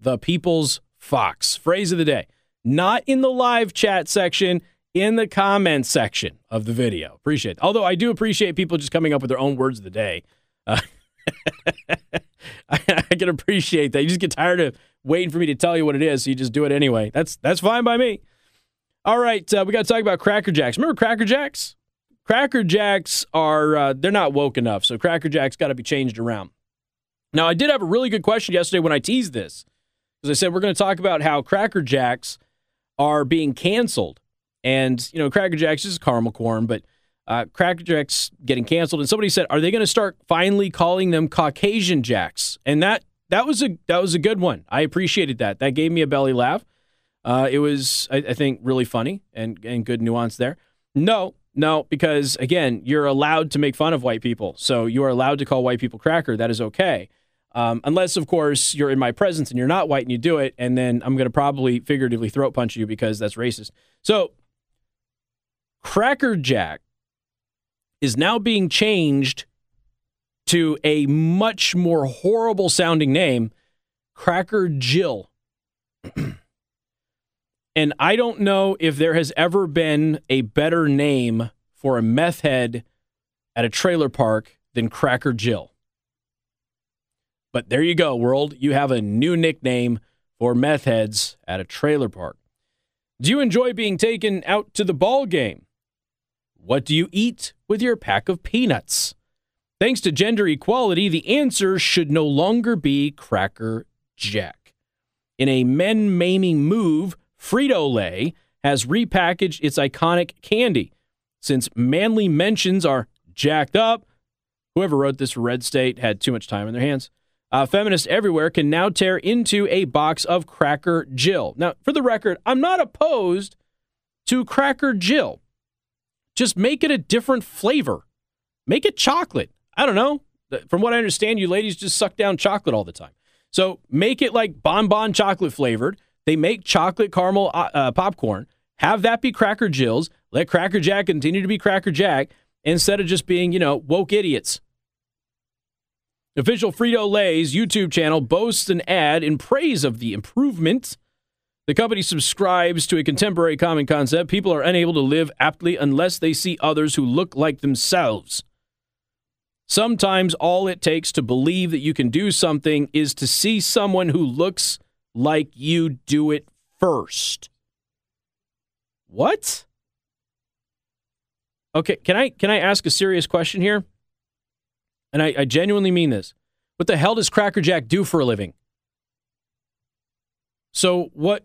The people's fox. Phrase of the day. Not in the live chat section, in the comments section of the video. Appreciate it. Although I do appreciate people just coming up with their own words of the day. Uh, I, can appreciate that. You just get tired of waiting for me to tell you what it is, so you just do it anyway. That's that's fine by me. All right, uh, we got to talk about Cracker Jacks. Remember Cracker Jacks? Cracker Jacks are uh, they're not woke enough, so Cracker Jacks got to be changed around. Now, I did have a really good question yesterday when I teased this, because I said we're going to talk about how Cracker Jacks are being canceled, and you know Cracker Jacks is caramel corn, but uh, Cracker Jacks getting canceled, and somebody said, "Are they going to start finally calling them Caucasian Jacks?" And that that was a that was a good one. I appreciated that. That gave me a belly laugh. Uh, it was, I, I think, really funny and and good nuance there. No, no, because again, you're allowed to make fun of white people, so you are allowed to call white people cracker. That is okay. Um, unless, of course, you're in my presence and you're not white and you do it, and then I'm going to probably figuratively throat punch you because that's racist. So, Cracker Jack is now being changed to a much more horrible sounding name, Cracker Jill. and I don't know if there has ever been a better name for a meth head at a trailer park than Cracker Jill. But there you go, world. You have a new nickname for meth heads at a trailer park. Do you enjoy being taken out to the ball game? What do you eat with your pack of peanuts? Thanks to gender equality, the answer should no longer be Cracker Jack. In a men maiming move, Frito Lay has repackaged its iconic candy. Since manly mentions are jacked up, whoever wrote this for Red State had too much time in their hands. Uh, feminists everywhere can now tear into a box of Cracker Jill. Now, for the record, I'm not opposed to Cracker Jill. Just make it a different flavor. Make it chocolate. I don't know. From what I understand, you ladies just suck down chocolate all the time. So make it like bonbon chocolate flavored. They make chocolate caramel uh, uh, popcorn. Have that be Cracker Jills. Let Cracker Jack continue to be Cracker Jack instead of just being, you know, woke idiots. Official Frito Lay's YouTube channel boasts an ad in praise of the improvement. The company subscribes to a contemporary common concept people are unable to live aptly unless they see others who look like themselves. Sometimes all it takes to believe that you can do something is to see someone who looks like you do it first. What? Okay, can I can I ask a serious question here? And I, I genuinely mean this. What the hell does Cracker Jack do for a living? So what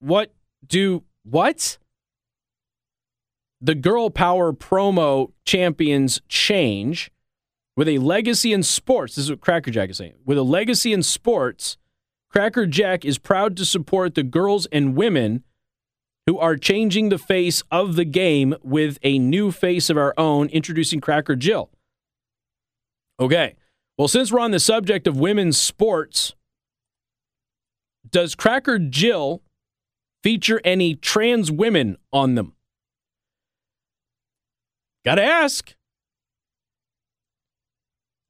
what do what? The girl power promo champions change with a legacy in sports. This is what Cracker Jack is saying. With a legacy in sports, Cracker Jack is proud to support the girls and women who are changing the face of the game with a new face of our own, introducing Cracker Jill. Okay. Well, since we're on the subject of women's sports, does Cracker Jill feature any trans women on them? Gotta ask.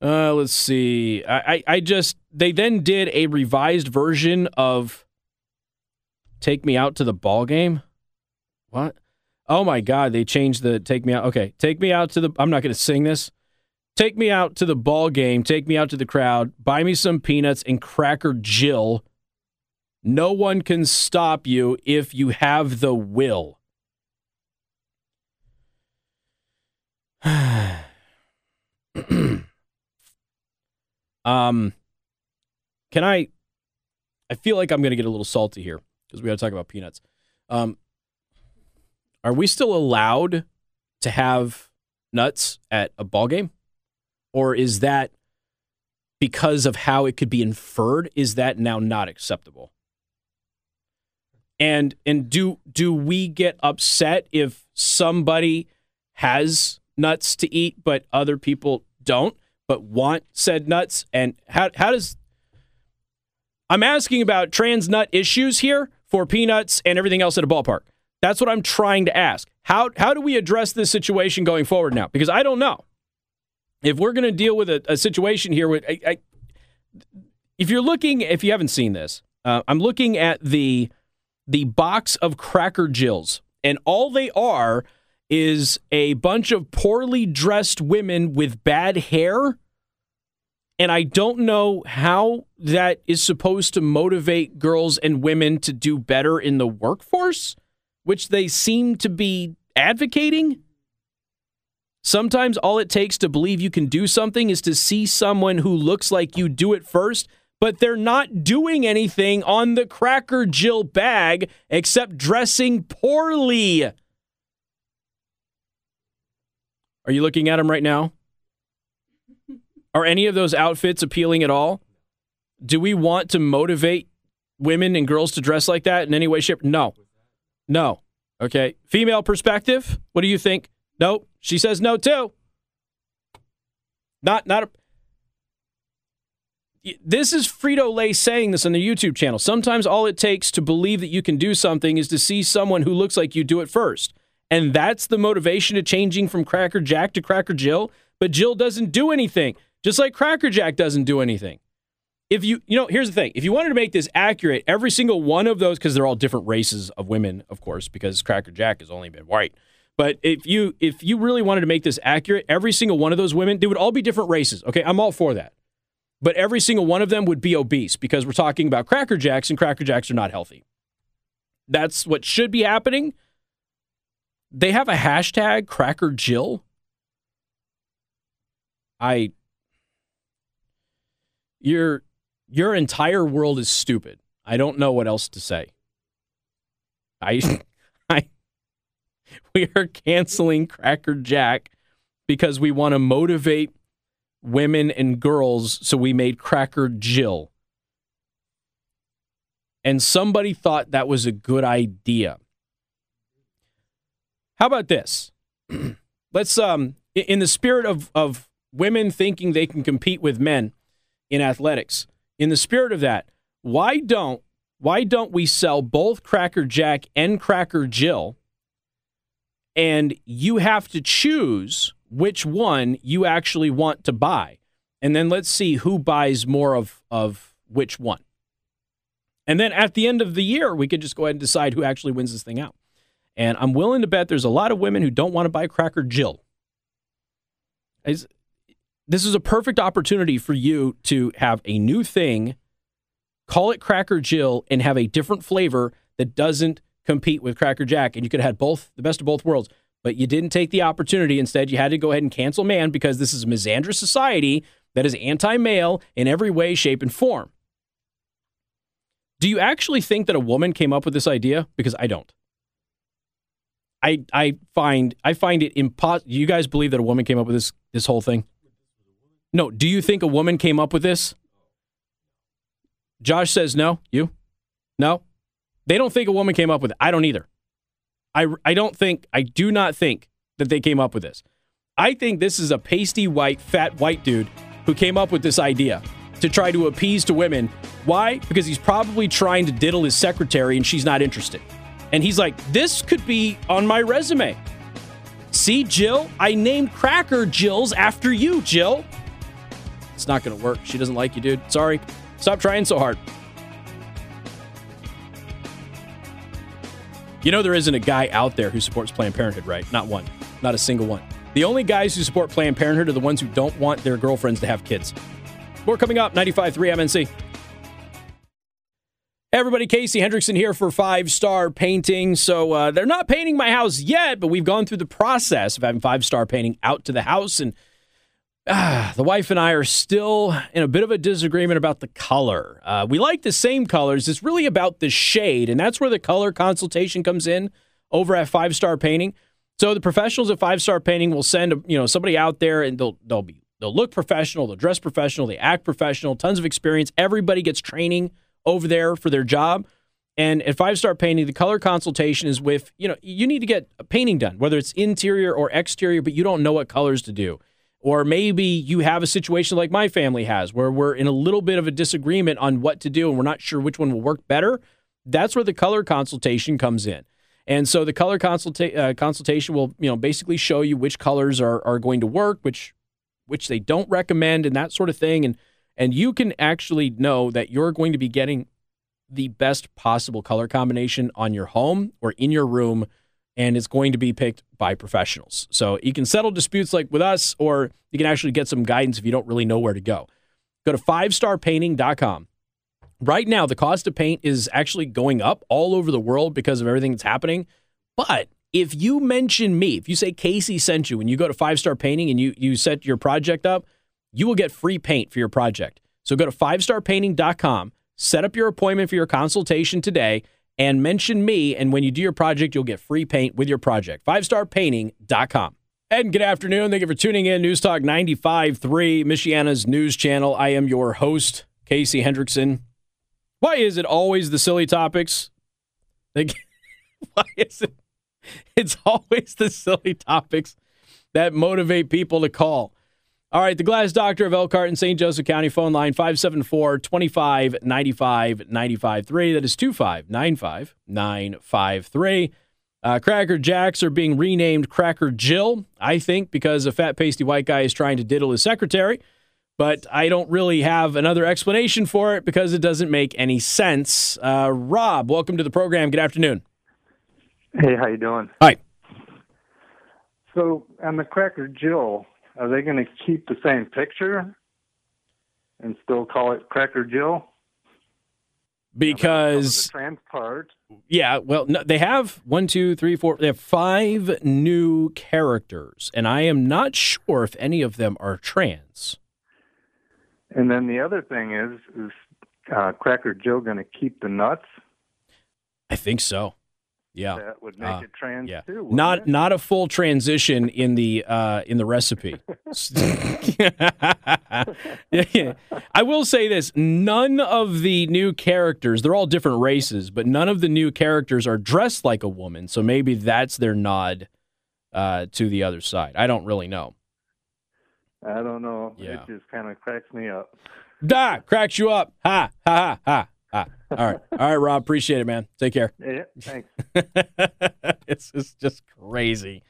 Uh, let's see. I, I, I just they then did a revised version of "Take Me Out to the Ball Game." What? Oh my God! They changed the "Take Me Out." Okay, take me out to the. I'm not going to sing this. Take me out to the ball game. Take me out to the crowd. Buy me some peanuts and Cracker Jill. No one can stop you if you have the will. um, can I? I feel like I'm going to get a little salty here because we got to talk about peanuts. Um, are we still allowed to have nuts at a ball game, or is that because of how it could be inferred? Is that now not acceptable? And and do do we get upset if somebody has nuts to eat but other people don't, but want said nuts? And how how does I'm asking about trans nut issues here for peanuts and everything else at a ballpark. That's what I'm trying to ask. How how do we address this situation going forward now? Because I don't know if we're going to deal with a, a situation here. With I, I, if you're looking, if you haven't seen this, uh, I'm looking at the the box of Cracker Jills, and all they are is a bunch of poorly dressed women with bad hair. And I don't know how that is supposed to motivate girls and women to do better in the workforce, which they seem to be advocating. Sometimes all it takes to believe you can do something is to see someone who looks like you do it first, but they're not doing anything on the Cracker Jill bag except dressing poorly. Are you looking at them right now? Are any of those outfits appealing at all? Do we want to motivate women and girls to dress like that in any way, shape? No. No. Okay. Female perspective. What do you think? Nope. She says no too. Not not a this is Frito Lay saying this on the YouTube channel. Sometimes all it takes to believe that you can do something is to see someone who looks like you do it first. And that's the motivation to changing from Cracker Jack to Cracker Jill. But Jill doesn't do anything, just like Cracker Jack doesn't do anything. If you, you know, here's the thing if you wanted to make this accurate, every single one of those, because they're all different races of women, of course, because Cracker Jack has only been white. But if you if you really wanted to make this accurate, every single one of those women, they would all be different races. Okay, I'm all for that but every single one of them would be obese because we're talking about Cracker Jacks and Cracker Jacks are not healthy. That's what should be happening. They have a hashtag Cracker Jill. I your your entire world is stupid. I don't know what else to say. I I we are canceling Cracker Jack because we want to motivate women and girls, so we made Cracker Jill. And somebody thought that was a good idea. How about this? Let's um in the spirit of of women thinking they can compete with men in athletics. In the spirit of that, why don't why don't we sell both Cracker Jack and Cracker Jill? And you have to choose which one you actually want to buy. And then let's see who buys more of, of which one. And then at the end of the year, we could just go ahead and decide who actually wins this thing out. And I'm willing to bet there's a lot of women who don't want to buy Cracker Jill. This is a perfect opportunity for you to have a new thing, call it Cracker Jill, and have a different flavor that doesn't compete with Cracker Jack. And you could have had both, the best of both worlds but you didn't take the opportunity. Instead, you had to go ahead and cancel man because this is a misandrous society that is anti male in every way, shape, and form. Do you actually think that a woman came up with this idea? Because I don't. I I find I find it impossible. You guys believe that a woman came up with this this whole thing? No. Do you think a woman came up with this? Josh says no. You? No. They don't think a woman came up with it. I don't either. I, I don't think, I do not think that they came up with this. I think this is a pasty white, fat white dude who came up with this idea to try to appease to women. Why? Because he's probably trying to diddle his secretary and she's not interested. And he's like, this could be on my resume. See, Jill, I named Cracker Jills after you, Jill. It's not going to work. She doesn't like you, dude. Sorry. Stop trying so hard. You know, there isn't a guy out there who supports Planned Parenthood, right? Not one. Not a single one. The only guys who support Planned Parenthood are the ones who don't want their girlfriends to have kids. More coming up, 95.3 MNC. Hey everybody, Casey Hendrickson here for Five Star Painting. So uh, they're not painting my house yet, but we've gone through the process of having Five Star Painting out to the house and – ah, the wife and I are still in a bit of a disagreement about the color. Uh, we like the same colors. It's really about the shade, and that's where the color consultation comes in over at Five Star Painting. So the professionals at Five Star Painting will send you know somebody out there, and they'll they'll be they'll look professional, they'll dress professional, they act professional, tons of experience. Everybody gets training over there for their job. And at Five Star Painting, the color consultation is with, you know, you need to get a painting done, whether it's interior or exterior, but you don't know what colors to do Or maybe you have a situation like my family has where we're in a little bit of a disagreement on what to do and we're not sure which one will work better. That's where the color consultation comes in. And so the color consulta- uh, consultation will, you know, basically show you which colors are, are going to work, which which they don't recommend and that sort of thing and and you can actually know that you're going to be getting the best possible color combination on your home or in your room and it's going to be picked by professionals. So you can settle disputes like with us or you can actually get some guidance if you don't really know where to go. Go to 5starpainting.com. Right now the cost of paint is actually going up all over the world because of everything that's happening. But if you mention me, if you say Casey sent you and you go to 5-star painting and you you set your project up, you will get free paint for your project. So go to 5starpainting.com, set up your appointment for your consultation today, and mention me. And when you do your project, you'll get free paint with your project. 5starpainting.com. And good afternoon. Thank you for tuning in. News Talk 95.3, Michiana's news channel. I am your host, Casey Hendrickson. Why is it always the silly topics? Like, why is it? It's always the silly topics that motivate people to call. All right, the Glass Doctor of Elkhart and St. Joseph County phone line 574 25 95 95 3. That is 2595 953. Uh, Cracker Jacks are being renamed Cracker Jill, I think, because a fat, pasty white guy is trying to diddle his secretary. But I don't really have another explanation for it because it doesn't make any sense. Uh, Rob, welcome to the program. Good afternoon. Hey, how you doing? Hi. So, on the Cracker Jill, are they going to keep the same picture and still call it Cracker Jill? Because the trans part. Yeah, well, no, they have one, two, three, four. They have five new characters, and I am not sure if any of them are trans. And then the other thing is, is uh, Cracker Jill going to keep the nuts? I think so. Yeah, that would make Uh, it trans yeah. too. Not it? not a full transition in the uh, in the recipe. I will say this: none of the new characters, they're all different races, but none of the new characters are dressed like a woman. So maybe that's their nod uh, to the other side. I don't really know. I don't know. Yeah. It just kind of cracks me up. Da cracks you up. Ha ha ha ha ha. All right, all right, Rob. Appreciate it, man. Take care. Yeah, thanks. it's, it's just crazy.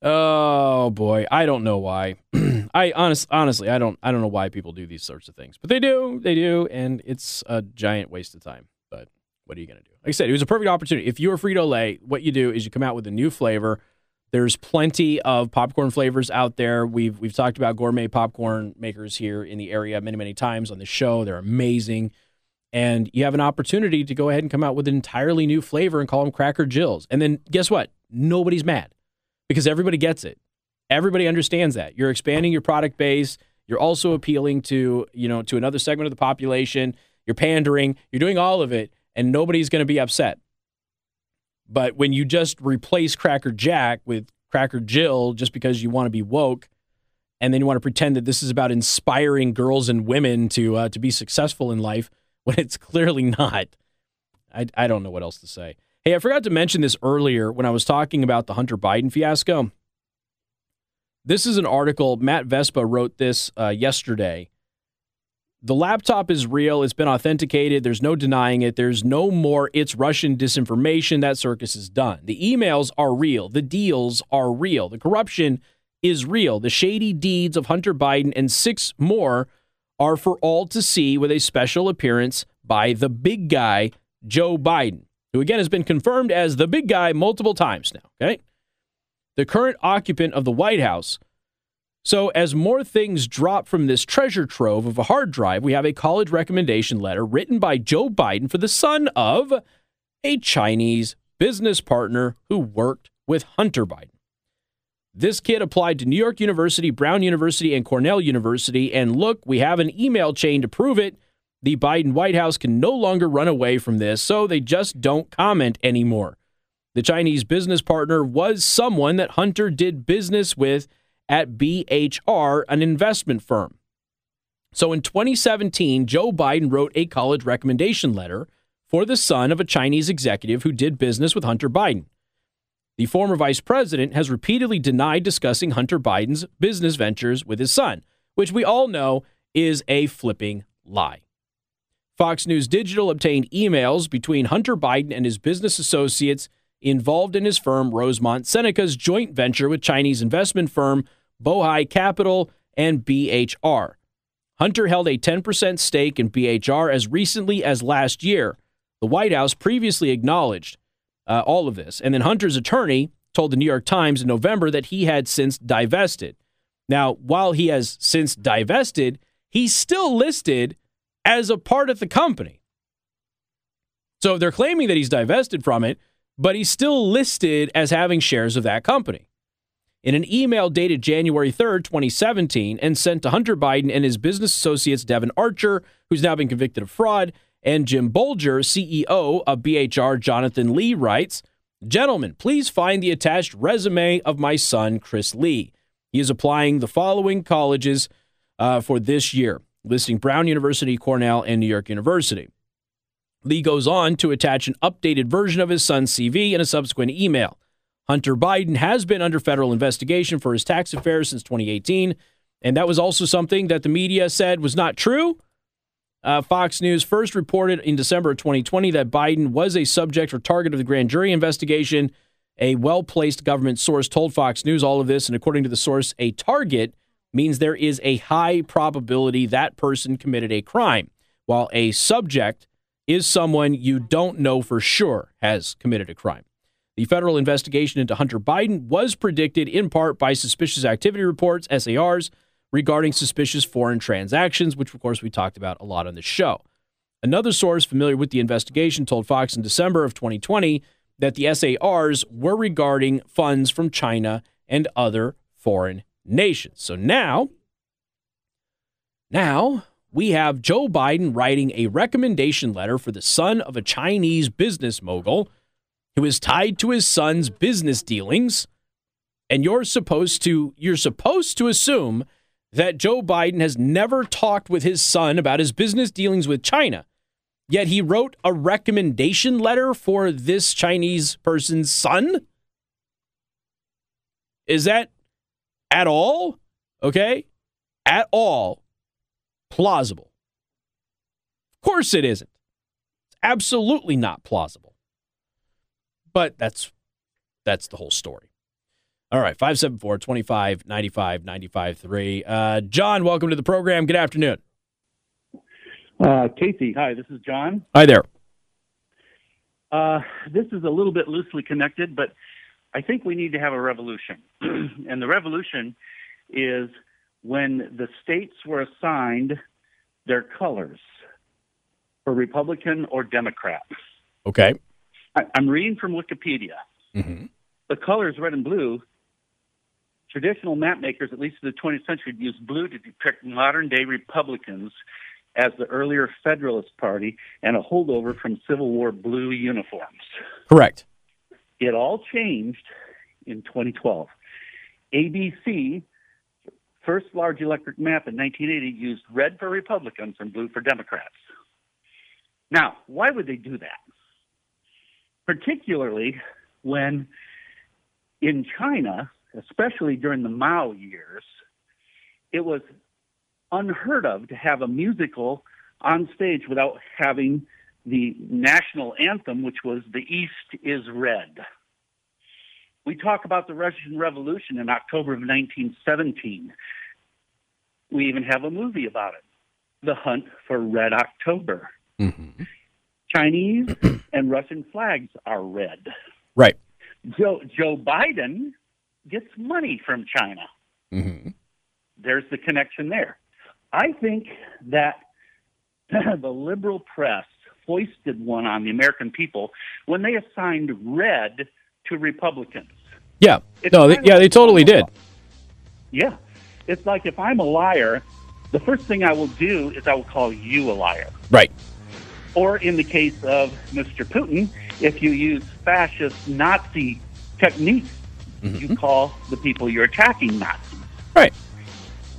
Oh boy, I don't know why. I honest, honestly, I don't, I don't know why people do these sorts of things, but they do, they do, and it's a giant waste of time. But what are you gonna do? Like I said, it was a perfect opportunity. If you're Frito Lay, what you do is you come out with a new flavor. There's plenty of popcorn flavors out there. We've we've talked about gourmet popcorn makers here in the area many many times on the show. They're amazing and you have an opportunity to go ahead and come out with an entirely new flavor and call them Cracker Jills. And then guess what? Nobody's mad because everybody gets it. Everybody understands that. You're expanding your product base. You're also appealing to, you know, to another segment of the population. You're pandering. You're doing all of it, and nobody's going to be upset. But when you just replace Cracker Jack with Cracker Jill just because you want to be woke, and then you want to pretend that this is about inspiring girls and women to uh, to be successful in life, when it's clearly not. I, I don't know what else to say. Hey, I forgot to mention this earlier when I was talking about the Hunter Biden fiasco. This is an article, Matt Vespa wrote this uh, yesterday. The laptop is real. It's been authenticated. There's no denying it. There's no more it's Russian disinformation. That circus is done. The emails are real. The deals are real. The corruption is real. The shady deeds of Hunter Biden and six more are for all to see with a special appearance by the big guy, Joe Biden, who again has been confirmed as the big guy multiple times now. Okay. The current occupant of the White House. So, as more things drop from this treasure trove of a hard drive, we have a college recommendation letter written by Joe Biden for the son of a Chinese business partner who worked with Hunter Biden. This kid applied to New York University, Brown University, and Cornell University. And look, we have an email chain to prove it. The Biden White House can no longer run away from this, so they just don't comment anymore. The Chinese business partner was someone that Hunter did business with at BHR, an investment firm. So in 2017, Joe Biden wrote a college recommendation letter for the son of a Chinese executive who did business with Hunter Biden. The former vice president has repeatedly denied discussing Hunter Biden's business ventures with his son, which we all know is a flipping lie. Fox News Digital obtained emails between Hunter Biden and his business associates involved in his firm Rosemont Seneca's joint venture with Chinese investment firm Bohai Capital and BHR. Hunter held a 10% stake in BHR as recently as last year. The White House previously acknowledged uh, all of this. And then Hunter's attorney told the New York Times in November that he had since divested. Now, while he has since divested, he's still listed as a part of the company. So they're claiming that he's divested from it, but he's still listed as having shares of that company. In an email dated January 3rd, 2017, and sent to Hunter Biden and his business associates Devon Archer, who's now been convicted of fraud, and Jim Bulger, CEO of BHR, Jonathan Li, writes Gentlemen, please find the attached resume of my son, Chris Li. He is applying the following colleges uh, for this year, listing Brown University, Cornell, and New York University. Li goes on to attach an updated version of his son's CV in a subsequent email. Hunter Biden has been under federal investigation for his tax affairs since 2018, and that was also something that the media said was not true. Uh, Fox News first reported in December of 2020 that Biden was a subject or target of the grand jury investigation. A well placed government source told Fox News all of this, and according to the source, a target means there is a high probability that person committed a crime, while a subject is someone you don't know for sure has committed a crime. The federal investigation into Hunter Biden was predicted in part by suspicious activity reports, SARs, regarding suspicious foreign transactions, which, of course, we talked about a lot on the show. Another source familiar with the investigation told Fox in December of 2020 that the SARs were regarding funds from China and other foreign nations. So now, now we have Joe Biden writing a recommendation letter for the son of a Chinese business mogul who is tied to his son's business dealings. And you're supposed to you're supposed to assume that Joe Biden has never talked with his son about his business dealings with China. Yet he wrote a recommendation letter for this Chinese person's son? Is that at all, okay, at all plausible? Of course it isn't. It's absolutely not plausible. But that's that's the whole story. All right, 574 25 95 95 3. Uh, John, welcome to the program. Good afternoon. Uh, Casey, hi, this is John. Hi there. Uh, this is a little bit loosely connected, but I think we need to have a revolution. and the revolution is when the states were assigned their colors for Republican or Democrat. Okay. I, am reading from Wikipedia. Mm-hmm. The colors red and blue Traditional map makers, at least in the 20th century, used blue to depict modern day Republicans as the earlier Federalist Party and a holdover from Civil War blue uniforms. Correct. It all changed in 2012. ABC, first large electric map in 1980, used red for Republicans and blue for Democrats. Now, why would they do that? Particularly when in China, especially during the Mao years, it was unheard of to have a musical on stage without having the national anthem, which was The East is Red. We talk about the Russian Revolution in October of 1917. We even have a movie about it The Hunt for Red October. Mm-hmm. Chinese and Russian flags are red. Right. Joe, Joe Biden gets money from China. Mm-hmm. There's the connection there. I think that the liberal press foisted one on the American people when they assigned red to Republicans. Yeah. It's no, they, yeah, they totally did. Yeah. It's like if I'm a liar, the first thing I will do is I will call you a liar. Right. Or in the case of Mr. Putin, if you use fascist Nazi techniques, Mm-hmm. you call the people you're attacking Nazis. Right.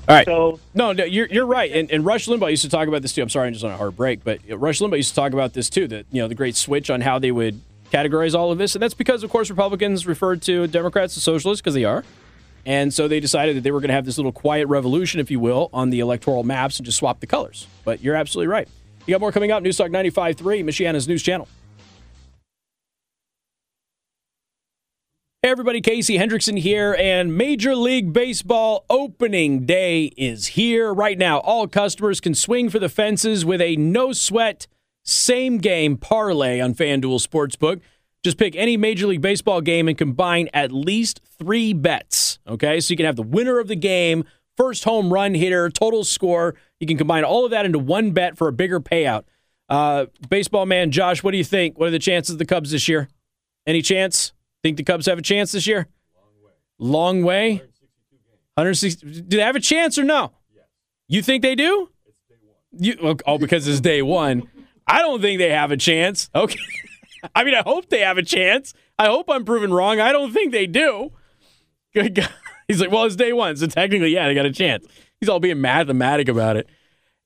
All right. So no, no, you're you're right. And, and Rush Limbaugh used to talk about this too. I'm sorry, I'm just on a hard break, but Rush Limbaugh used to talk about this too. That you know the great switch on how they would categorize all of this, and that's because, of course, Republicans referred to Democrats as socialists because they are. And so they decided that they were going to have this little quiet revolution, if you will, on the electoral maps and just swap the colors. But you're absolutely right. You got more coming up. Newstalk 95.3, Michiana's news channel. Hey everybody, Casey Hendrickson here, and Major League Baseball opening day is here right now. All customers can swing for the fences with a no sweat same game parlay on FanDuel Sportsbook. Just pick any Major League Baseball game and combine at least three bets. Okay, so you can have the winner of the game, first home run hitter, total score. You can combine all of that into one bet for a bigger payout. Uh, baseball man Josh, what do you think? What are the chances of the Cubs this year? Any chance? Think the Cubs have a chance this year? Long way. Long way. 160. Do they have a chance or no? You think they do? It's day one. You, oh, because it's day one. I don't think they have a chance. Okay. I mean, I hope they have a chance. I hope I'm proven wrong. I don't think they do. Good God. He's like, well, it's day one, so technically, yeah, they got a chance. He's all being mathematic about it.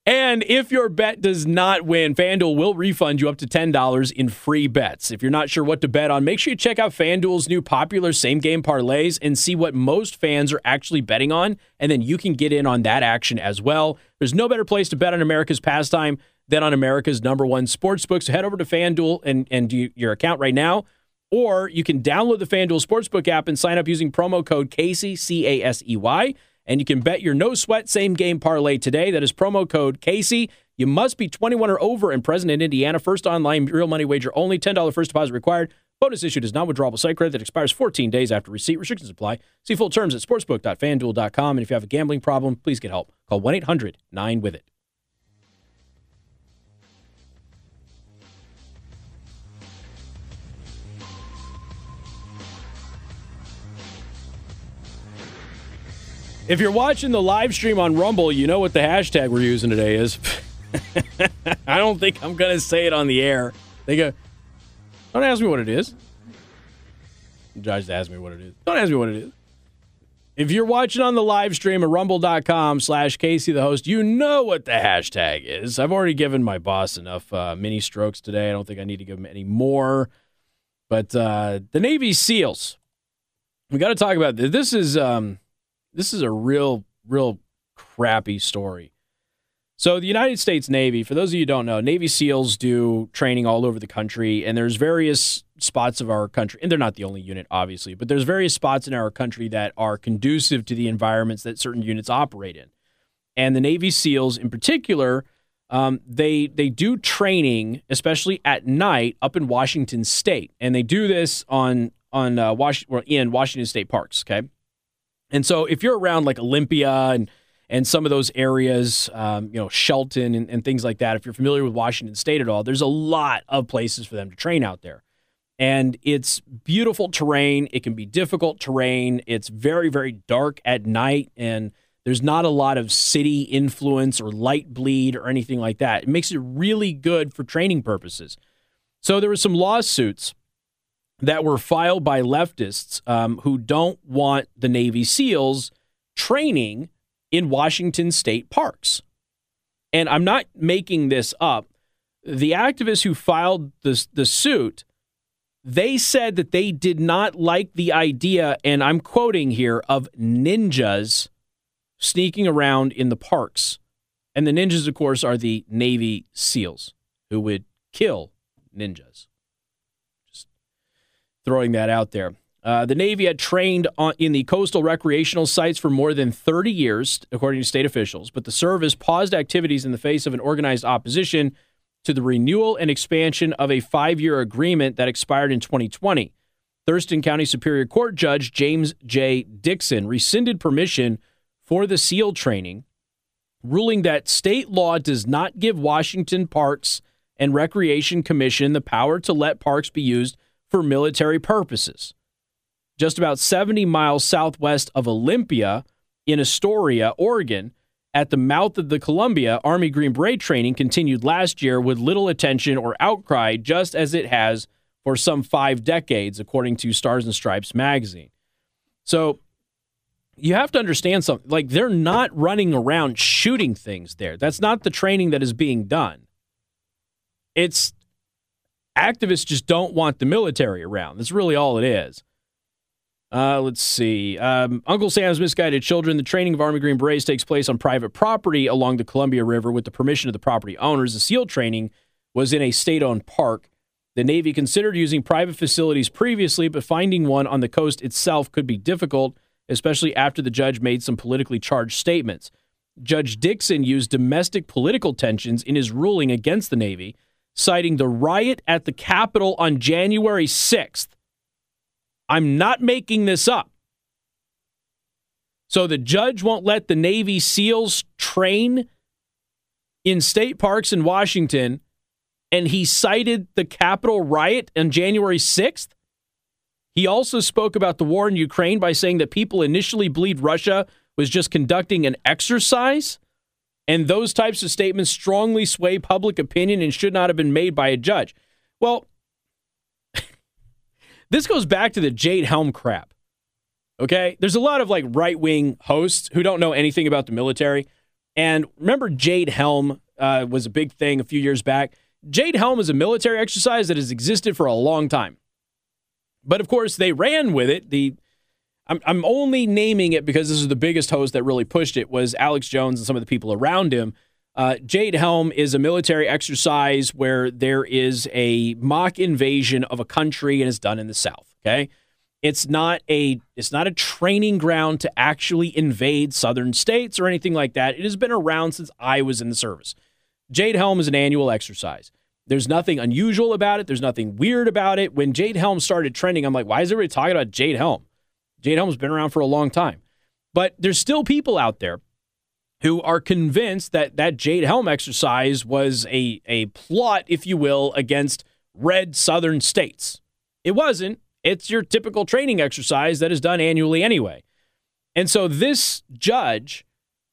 And if your bet does not win, FanDuel will refund you up to $10 in free bets. If you're not sure what to bet on, make sure you check out FanDuel's new popular same game parlays and see what most fans are actually betting on. And then you can get in on that action as well. There's no better place to bet on America's pastime than on America's number one sportsbook. So head over to FanDuel and, and do your account right now. Or you can download the FanDuel Sportsbook app and sign up using promo code Casey, C A S E Y and you can bet your no sweat same game parlay today. That is promo code Casey. You must be 21 or over and present in Indiana. First online real money wager only. $10 first deposit required. Bonus issued is non-withdrawable site credit that expires 14 days after receipt. Restrictions apply. See full terms at sportsbook.fanduel.com. And if you have a gambling problem, please get help. Call 1-800-9-WITH-IT. If you're watching the live stream on Rumble, you know what the hashtag we're using today is. I don't think I'm to say it on the air. They go, don't ask me what it is. Josh asked me what it is. Don't ask me what it is. If you're watching on the live stream at rumble.com slash Casey the host, you know what the hashtag is. I've already given my boss enough uh, mini strokes today. I don't think I need to give him any more. But uh, the Navy SEALs, we got to talk about this. This is um, this is a real, real crappy story. So, the United States Navy, for those of you who don't know, Navy SEALs do training all over the country, and there's various spots of our country, and they're not the only unit, obviously, but there's various spots in our country that are conducive to the environments that certain units operate in. And the Navy SEALs, in particular, um, they they do training, especially at night, up in Washington State, and they do this on on uh, Was- in Washington State parks. Okay, and so if you're around like Olympia and and some of those areas, um, you know, Shelton and, and things like that, if you're familiar with Washington State at all, there's a lot of places for them to train out there. And it's beautiful terrain. It can be difficult terrain. It's very, very dark at night. And there's not a lot of city influence or light bleed or anything like that. It makes it really good for training purposes. So there were some lawsuits that were filed by leftists um, who don't want the Navy SEALs training in Washington state parks. And I'm not making this up. The activists who filed this, the suit, they said that they did not like the idea, and I'm quoting here, of ninjas sneaking around in the parks. And the ninjas, of course, are the Navy SEALs who would kill ninjas throwing that out there. Uh, the Navy had trained on, in the coastal recreational sites for more than 30 years, according to state officials, but the service paused activities in the face of an organized opposition to the renewal and expansion of a five year agreement that expired in 2020. Thurston County Superior Court Judge James J. Dixon rescinded permission for the SEAL training, ruling that state law does not give Washington Parks and Recreation Commission the power to let parks be used for military purposes. Just about 70 miles southwest of Olympia in Astoria, Oregon, at the mouth of the Columbia, Army Green Beret training continued last year with little attention or outcry, just as it has for some five decades, according to Stars and Stripes magazine. So you have to understand something. Like, they're not running around shooting things there. That's not the training that is being done. It's Activists just don't want the military around. That's really all it is. Uh, let's see. Um, Uncle Sam's Misguided Children. The training of Army Green Berets takes place on private property along the Columbia River with the permission of the property owners. The SEAL training was in a state owned park. The Navy considered using private facilities previously, but finding one on the coast itself could be difficult, especially after the judge made some politically charged statements. Judge Dixon used domestic political tensions in his ruling against the Navy, citing the riot at the Capitol on January 6th. I'm not making this up. So the judge won't let the Navy SEALs train in state parks in Washington, and he cited the Capitol riot on January 6th. He also spoke about the war in Ukraine by saying that people initially believed Russia was just conducting an exercise. And those types of statements strongly sway public opinion and should not have been made by a judge. Well, this goes back to the Jade Helm crap. Okay? There's a lot of like right wing hosts who don't know anything about the military. And remember, Jade Helm uh, was a big thing a few years back. Jade Helm is a military exercise that has existed for a long time. But of course, they ran with it. The I'm, I'm only naming it because this is the biggest host that really pushed it was Alex Jones and some of the people around him. Uh, Jade Helm is a military exercise where there is a mock invasion of a country and it's done in the South. Okay, it's not a it's not a training ground to actually invade southern states or anything like that. It has been around since I was in the service. Jade Helm is an annual exercise. There's nothing unusual about it. There's nothing weird about it. When Jade Helm started trending, I'm like, why is everybody talking about Jade Helm? Jade Helm's been around for a long time. But there's still people out there who are convinced that that Jade Helm exercise was a, a plot, if you will, against red southern states. It wasn't. It's your typical training exercise that is done annually anyway. And so this judge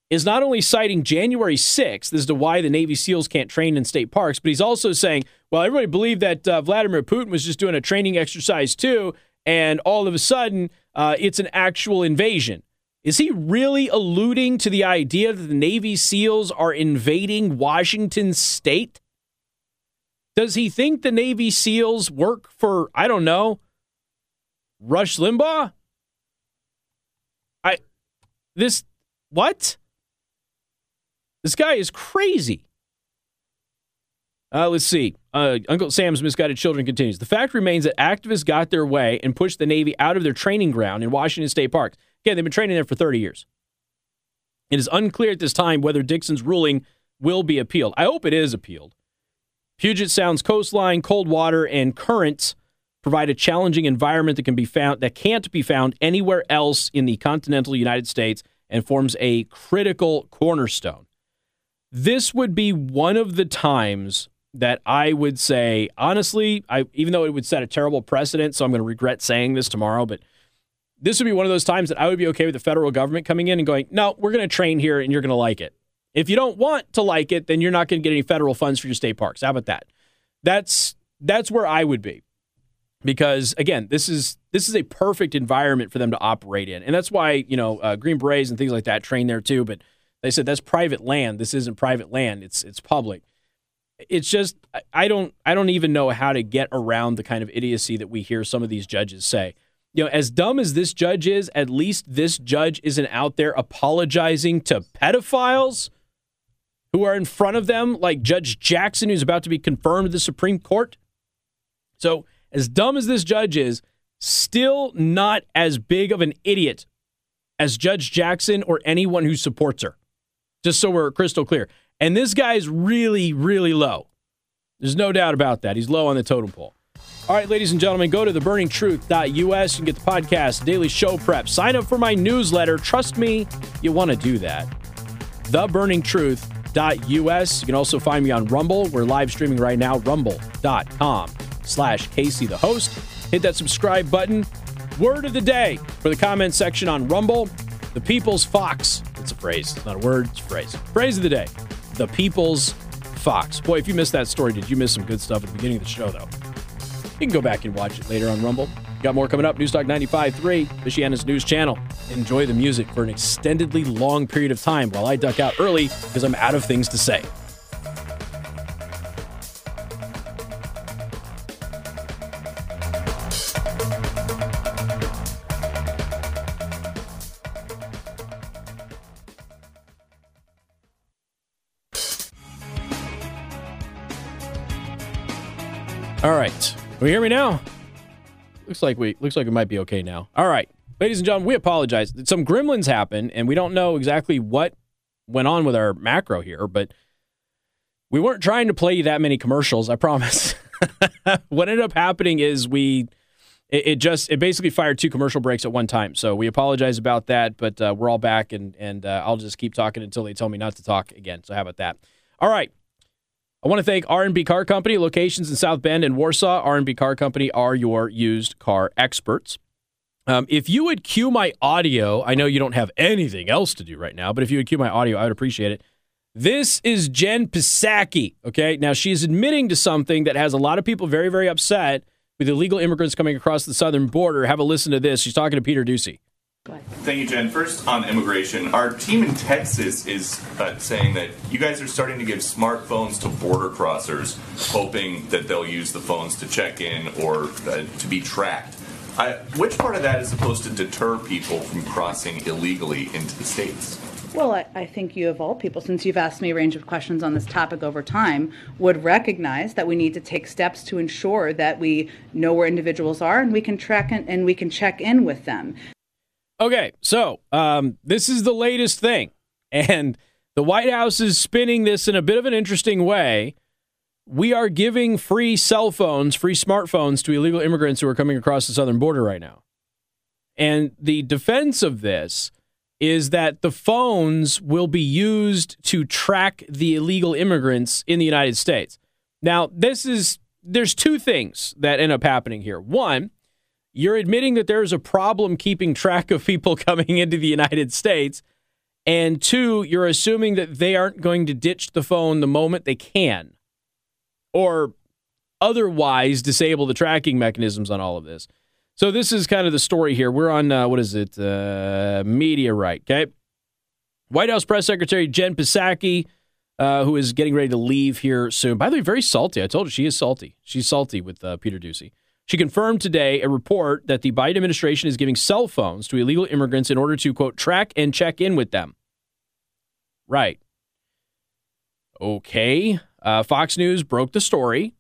is not only citing January 6th as to why the Navy SEALs can't train in state parks, but he's also saying, well, everybody believed that uh, Vladimir Putin was just doing a training exercise too, and all of a sudden uh, it's an actual invasion. Is he really alluding to the idea that the Navy SEALs are invading Washington state? Does he think the Navy SEALs work for, I don't know, Rush Limbaugh? I, this, what? This guy is crazy. Uh, let's see. Uh, Uncle Sam's Misguided Children continues. The fact remains that activists got their way and pushed the Navy out of their training ground in Washington State Park. Again, they've been training there for 30 years. It is unclear at this time whether Dixon's ruling will be appealed. I hope it is appealed. Puget Sound's coastline, cold water, and currents provide a challenging environment that can be found that can't be found anywhere else in the continental United States and forms a critical cornerstone. This would be one of the times that I would say, honestly, I even though it would set a terrible precedent, so I'm going to regret saying this tomorrow, but this would be one of those times that I would be okay with the federal government coming in and going, no, we're going to train here and you're going to like it. If you don't want to like it, then you're not going to get any federal funds for your state parks. How about that? That's that's where I would be, because again, this is this is a perfect environment for them to operate in, and that's why you know uh, Green Berets and things like that train there too. But they said that's private land. This isn't private land. It's it's public. It's just I don't I don't even know how to get around the kind of idiocy that we hear some of these judges say. You know, as dumb as this judge is, at least this judge isn't out there apologizing to pedophiles who are in front of them, like Judge Jackson, who's about to be confirmed to the Supreme Court. So, as dumb as this judge is, still not as big of an idiot as Judge Jackson or anyone who supports her. Just so we're crystal clear. And this guy's really, really low. There's no doubt about that. He's low on the totem pole. All right, ladies and gentlemen, go to theburningtruth.us. and get the podcast, daily show prep. Sign up for my newsletter. Trust me, you want to do that. Theburningtruth.us. You can also find me on Rumble. We're live streaming right now, rumble.com slash Casey the host. Hit that subscribe button. Word of the day for the comment section on Rumble. The People's Fox. It's a phrase. It's not a word, it's a phrase. Phrase of the day. The People's Fox. Boy, if you missed that story, did you miss some good stuff at the beginning of the show, though? You can go back and watch it later on Rumble. Got more coming up. Newstalk 95.3, Michiana's news channel. Enjoy the music for an extendedly long period of time while I duck out early because I'm out of things to say. Can you hear me now? Looks like we looks like it might be okay now. All right. Ladies and gentlemen, we apologize. Some gremlins happened and we don't know exactly what went on with our macro here, but we weren't trying to play you that many commercials, I promise. what ended up happening is we it, it, just it basically fired two commercial breaks at one time. So we apologize about that, but uh, we're all back and and uh, I'll just keep talking until they tell me not to talk again. So how about that? All right. I want to thank R&B Car Company, locations in South Bend and Warsaw. R&B Car Company are your used car experts. Um, if you would cue my audio, I know you don't have anything else to do right now, but if you would cue my audio, I would appreciate it. This is Jen Psaki. Okay, now she's admitting to something that has a lot of people very, very upset with illegal immigrants coming across the southern border. Have a listen to this. She's talking to Peter Doocy. Thank you, Jen. First, on immigration, our team in Texas is uh, saying that you guys are starting to give smartphones to border crossers, hoping that they'll use the phones to check in or uh, to be tracked. Uh, which part of that is supposed to deter people from crossing illegally into the states? Well, I, I, think you, of all people, since you've asked me a range of questions on this topic over time, would recognize that we need to take steps to ensure that we know where individuals are and we can track in, and we can check in with them. Okay, so um, this is the latest thing, and the White House is spinning this in a bit of an interesting way. We are giving free cell phones, free smartphones to illegal immigrants who are coming across the southern border right now. And the defense of this is that the phones will be used to track the illegal immigrants in the United States. Now, this is there's two things that end up happening here. One, you're admitting that there's a problem keeping track of people coming into the United States. And two, you're assuming that they aren't going to ditch the phone the moment they can or otherwise disable the tracking mechanisms on all of this. So, this is kind of the story here. We're on, uh, what is it? Uh, Mediaite, okay? White House Press Secretary Jen Psaki, uh, who is getting ready to leave here soon. By the way, very salty. I told you she is salty. She's salty with uh, Peter Doocy. She confirmed today a report that the Biden administration is giving cell phones to illegal immigrants in order to, quote, track and check in with them. Right. Okay. Uh, Fox News broke the story.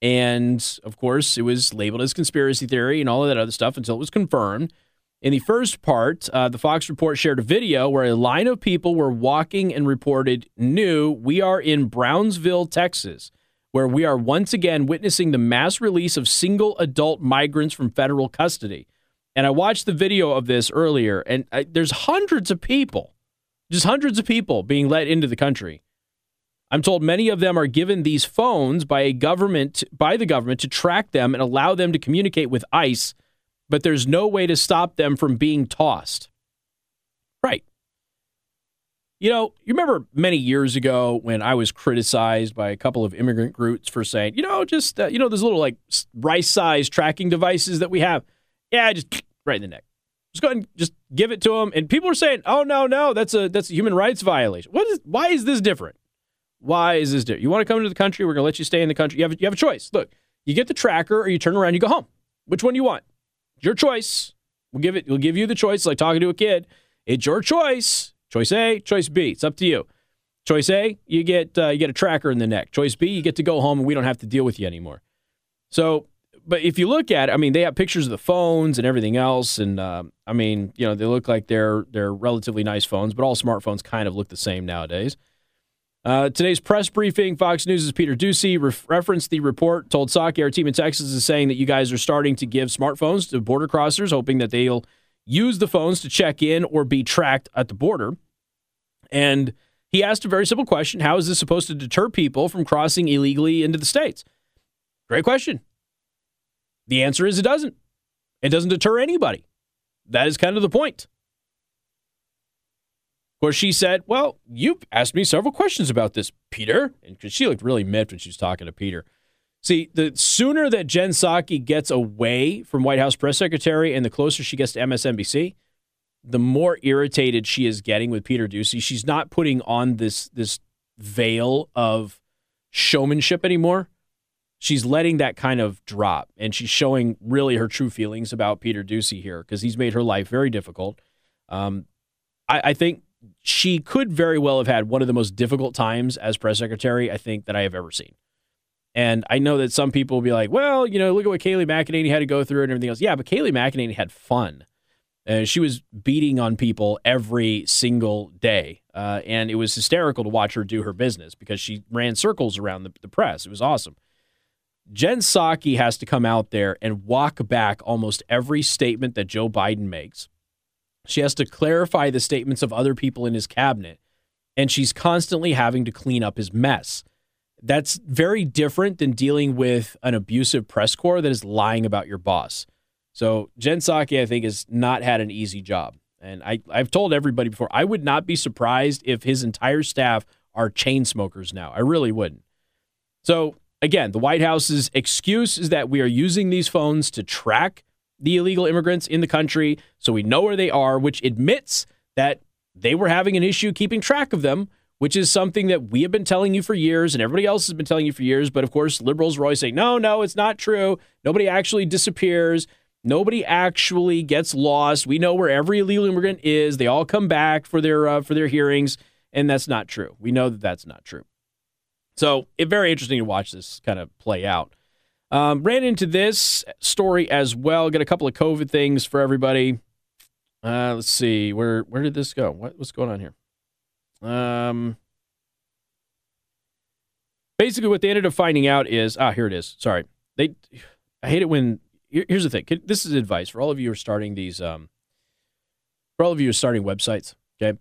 And of course, it was labeled as conspiracy theory and all of that other stuff until it was confirmed. In the first part, uh, the Fox report shared a video where a line of people were walking and reported, New, we are in Brownsville, Texas where we are once again witnessing the mass release of single adult migrants from federal custody. And I watched the video of this earlier, and I, there's hundreds of people, just hundreds of people being let into the country. I'm told many of them are given these phones by a government by the government to track them and allow them to communicate with ICE, but there's no way to stop them from being tossed. Right. You know, you remember many years ago when I was criticized by a couple of immigrant groups for saying, you know, just, uh, you know, those little like rice sized tracking devices that we have. Yeah, just right in the neck. Just go and just give it to them. And people are saying, oh, no, no, that's a, that's a human rights violation. What is, why is this different? Why is this different? You want to come to the country? We're going to let you stay in the country. You have, you have a choice. Look, you get the tracker or you turn around, you go home. Which one do you want? Your choice. We'll give it, we'll give you the choice, like talking to a kid. It's your choice. Choice A, choice B. It's up to you. Choice A, you get uh, you get a tracker in the neck. Choice B, you get to go home and we don't have to deal with you anymore. So, but if you look at, it, I mean, they have pictures of the phones and everything else, and uh, I mean, you know, they look like they're they're relatively nice phones, but all smartphones kind of look the same nowadays. Uh, today's press briefing, Fox News' Peter re- referenced the report, told Psaki, our team in Texas is saying that you guys are starting to give smartphones to border crossers, hoping that they'll use the phones to check in or be tracked at the border. And he asked a very simple question How is this supposed to deter people from crossing illegally into the States? Great question. The answer is it doesn't. It doesn't deter anybody. That is kind of the point. Of course, she said, Well, you've asked me several questions about this, Peter. And because she looked really miffed when she was talking to Peter. See, the sooner that Jen Psaki gets away from White House press secretary and the closer she gets to MSNBC, the more irritated she is getting with Peter Doocy. She's not putting on this this veil of showmanship anymore. she's letting that kind of drop and she's showing really her true feelings about Peter Doocy here because he's made her life very difficult. Um, I, I think she could very well have had one of the most difficult times as press secretary, I think, that I have ever seen. And I know that some people will be like, well, you know, look at what Kayleigh McEnany had to go through and everything else. Yeah, but Kayleigh McEnany had fun. Uh, she was beating on people every single day. Uh, and it was hysterical to watch her do her business because she ran circles around the, the press. It was awesome. Jen Psaki has to come out there and walk back almost every statement that Joe Biden makes. She has to clarify the statements of other people in his cabinet. And she's constantly having to clean up his mess. That's very different than dealing with an abusive press corps that is lying about your boss. So Jen Psaki, I think, has not had an easy job. And I, I've told everybody before, I would not be surprised if his entire staff are chain smokers now. I really wouldn't. So again, the White House's excuse is that we are using these phones to track the illegal immigrants in the country so we know where they are, which admits that they were having an issue keeping track of them, which is something that we have been telling you for years and everybody else has been telling you for years. But of course, liberals are always saying, no, no, it's not true. Nobody actually disappears. Nobody actually gets lost. We know where every illegal immigrant is. They all come back for their uh, for their hearings, and that's not true. We know that that's not true. So it's very interesting to watch this kind of play out. Um, ran into this story as well. Got a couple of COVID things for everybody. Uh, let's see where where did this go? What, what's going on here? Um, basically, what they ended up finding out is ah, here it is. Sorry, they. I hate it when. Here's the thing. This is advice for all of you who are starting these. Um, for all of you who are starting websites. Okay,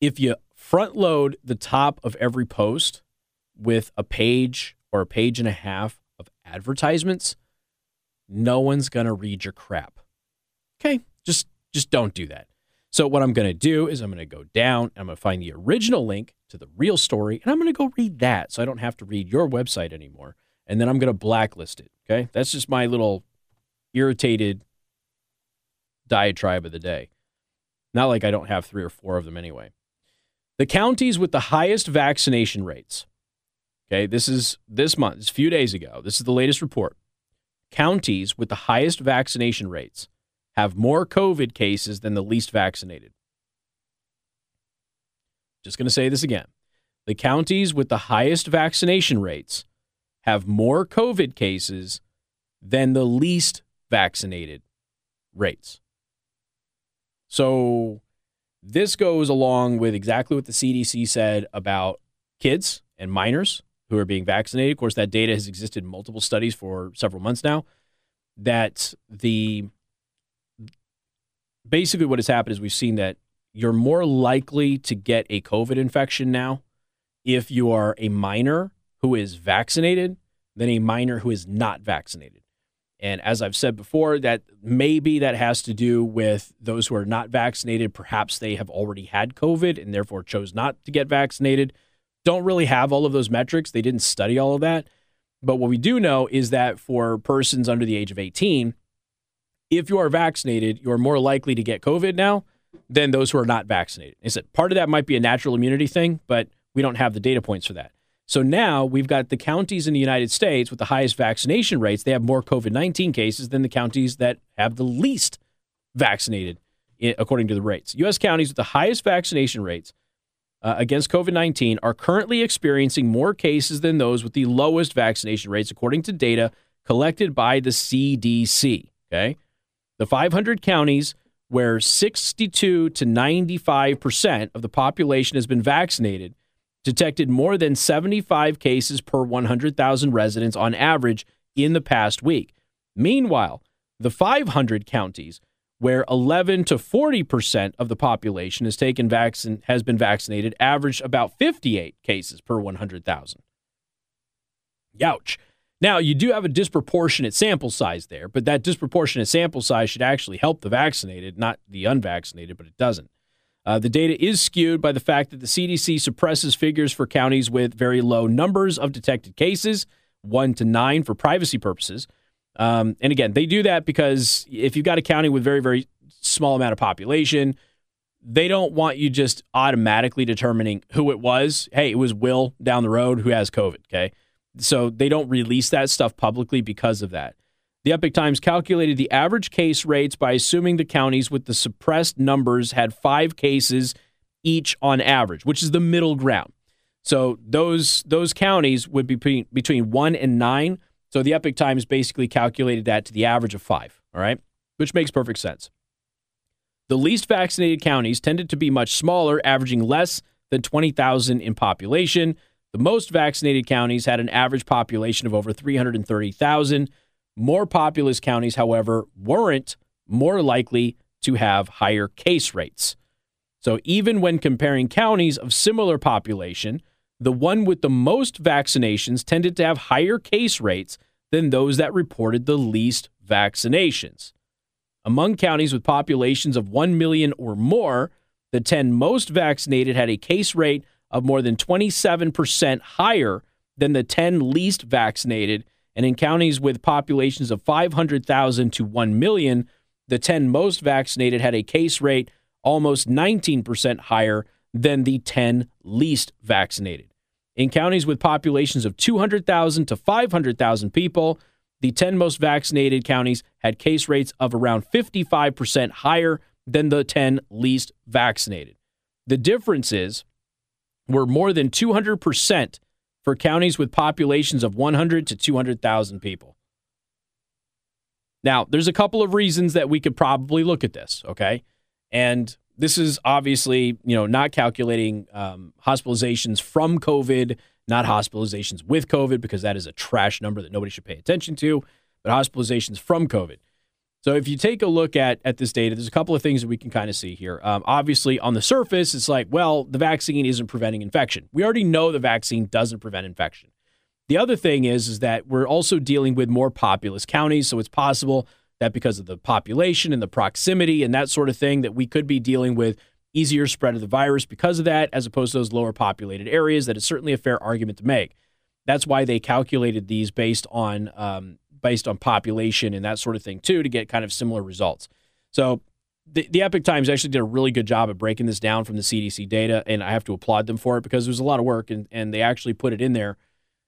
if you front load the top of every post with a page or a page and a half of advertisements, no one's to read your crap. Okay? Just just don't do that. So what I'm going to do is I'm going to go down, and I'm going to find the original link to the real story and I'm going to go read that so I don't have to read your website anymore. And then I'm going to blacklist it, okay? That's just my little irritated diatribe of the day. Not like I don't have 3 or 4 of them anyway. The counties with the highest vaccination rates. Okay, this is this month, it's a few days ago. This is the latest report. Counties with the highest vaccination rates have more COVID cases than the least vaccinated. Just going to say this again. The counties with the highest vaccination rates have more COVID cases than the least vaccinated rates. So this goes along with exactly what the CDC said about kids and minors who are being vaccinated. Of course, that data has existed in multiple studies for several months now. That the basically what has happened is we've seen that you're more likely to get a COVID infection now if you are a minor who is vaccinated than a minor who is not vaccinated. And as I've said before, that maybe that has to do with those who are not vaccinated. Perhaps they have already had COVID and therefore chose not to get vaccinated. Don't really have all of those metrics. They didn't study all of that. But what we do know is that for persons under the age of 18, if you are vaccinated, you're more likely to get COVID now than those who are not vaccinated. Is it part of that might be a natural immunity thing, but we don't have the data points for that. So now we've got the counties in the United States with the highest vaccination rates. They have more COVID 19 cases than the counties that have the least vaccinated, according to the rates. U.S. counties with the highest vaccination rates uh, against COVID 19 are currently experiencing more cases than those with the lowest vaccination rates, according to data collected by the CDC. Okay. The 500 counties where 62 to 95% of the population has been vaccinated detected more than 75 cases per 100,000 residents on average in the past week. Meanwhile, the 500 counties where 11 to 40% of the population has taken vaccine has been vaccinated averaged about 58 cases per 100,000. Youch. Now, you do have a disproportionate sample size there, but that disproportionate sample size should actually help the vaccinated, not the unvaccinated, but it doesn't. Uh, the data is skewed by the fact that the CDC suppresses figures for counties with very low numbers of detected cases, one to nine for privacy purposes. Um, and again, they do that because if you've got a county with very, very small amount of population, they don't want you just automatically determining who it was. Hey, it was Will down the road who has COVID. Okay. So they don't release that stuff publicly because of that. The Epoch Times calculated the average case rates by assuming the counties with the suppressed numbers had five cases each on average, which is the middle ground. So those those counties would be between, between one and nine. So the Epoch Times basically calculated that to the average of five. All right, which makes perfect sense. The least vaccinated counties tended to be much smaller, averaging less than 20,000 in population. The most vaccinated counties had an average population of over 330,000. More populous counties, however, weren't more likely to have higher case rates. So even when comparing counties of similar population, the one with the most vaccinations tended to have higher case rates than those that reported the least vaccinations. Among counties with populations of 1 million or more, the 10 most vaccinated had a case rate of more than 27% higher than the 10 least vaccinated. And in counties with populations of 500,000 to 1 million, the 10 most vaccinated had a case rate almost 19% higher than the 10 least vaccinated. In counties with populations of 200,000 to 500,000 people, the 10 most vaccinated counties had case rates of around 55% higher than the 10 least vaccinated. The differences were more than 200% for counties with populations of 100 to 200,000 people. Now, there's a couple of reasons that we could probably look at this, okay? And this is obviously, you know, not calculating um, hospitalizations from COVID, not hospitalizations with COVID, because that is a trash number that nobody should pay attention to, but hospitalizations from COVID. So if you take a look at at this data, there's a couple of things that we can kind of see here. Um, obviously, on the surface, it's like, well, the vaccine isn't preventing infection. We already know the vaccine doesn't prevent infection. The other thing is, is that we're also dealing with more populous counties, so it's possible that because of the population and the proximity and that sort of thing, that we could be dealing with easier spread of the virus because of that, as opposed to those lower populated areas. That is certainly a fair argument to make. That's why they calculated these based on um, based on population and that sort of thing too, to get kind of similar results. So the, the Epoch Times actually did a really good job of breaking this down from the CDC data, and I have to applaud them for it because it was a lot of work, and, and they actually put it in there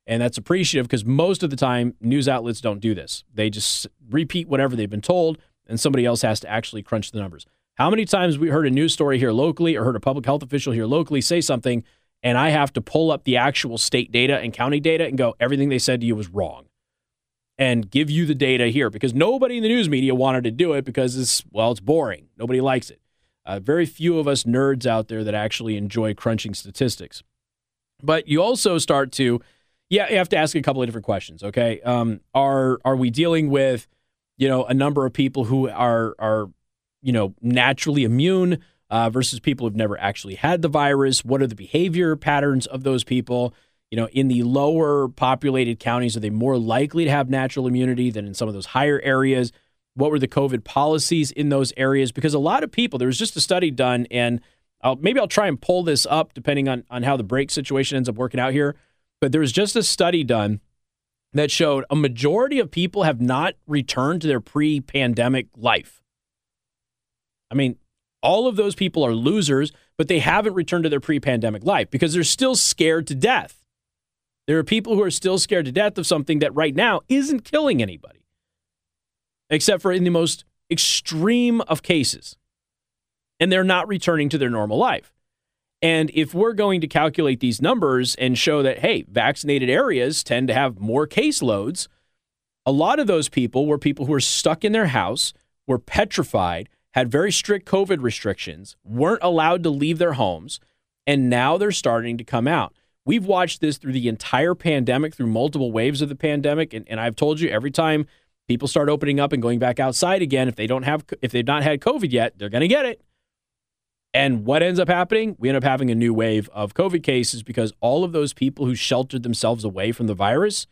and that's appreciative because most of the time, news outlets don't do this. They just repeat whatever they've been told, and somebody else has to actually crunch the numbers. How many times we heard a news story here locally or heard a public health official here locally say something, and I have to pull up the actual state data and county data and go, everything they said to you was wrong, and give you the data here because nobody in the news media wanted to do it because it's, well, it's boring. Nobody likes it. Uh, very few of us nerds out there that actually enjoy crunching statistics. But you also start to yeah, you have to ask a couple of different questions. Okay, um, are are we dealing with you know a number of people who are are you know naturally immune uh, versus people who've never actually had the virus? What are the behavior patterns of those people? You know, in the lower populated counties, are they more likely to have natural immunity than in some of those higher areas? What were the COVID policies in those areas? Because a lot of people, there was just a study done, and I'll, maybe I'll try and pull this up depending on on how the break situation ends up working out here but there was just a study done that showed a majority of people have not returned to their pre pandemic life. I mean, all of those people are losers, but they haven't returned to their pre pandemic life because they're still scared to death. There are people who are still scared to death of something that right now isn't killing anybody, except for in the most extreme of cases. And they're not returning to their normal life. And if we're going to calculate these numbers and show that, hey, vaccinated areas tend to have more caseloads, a lot of those people were people who were stuck in their house, were petrified, had very strict COVID restrictions, weren't allowed to leave their homes, and now they're starting to come out. We've watched this through the entire pandemic, through multiple waves of the pandemic, and, and I've told you every time people start opening up and going back outside again, if they don't have, if they've not had COVID yet, they're going to get it. And what ends up happening? We end up having a new wave of COVID cases because all of those people who sheltered themselves away from the virus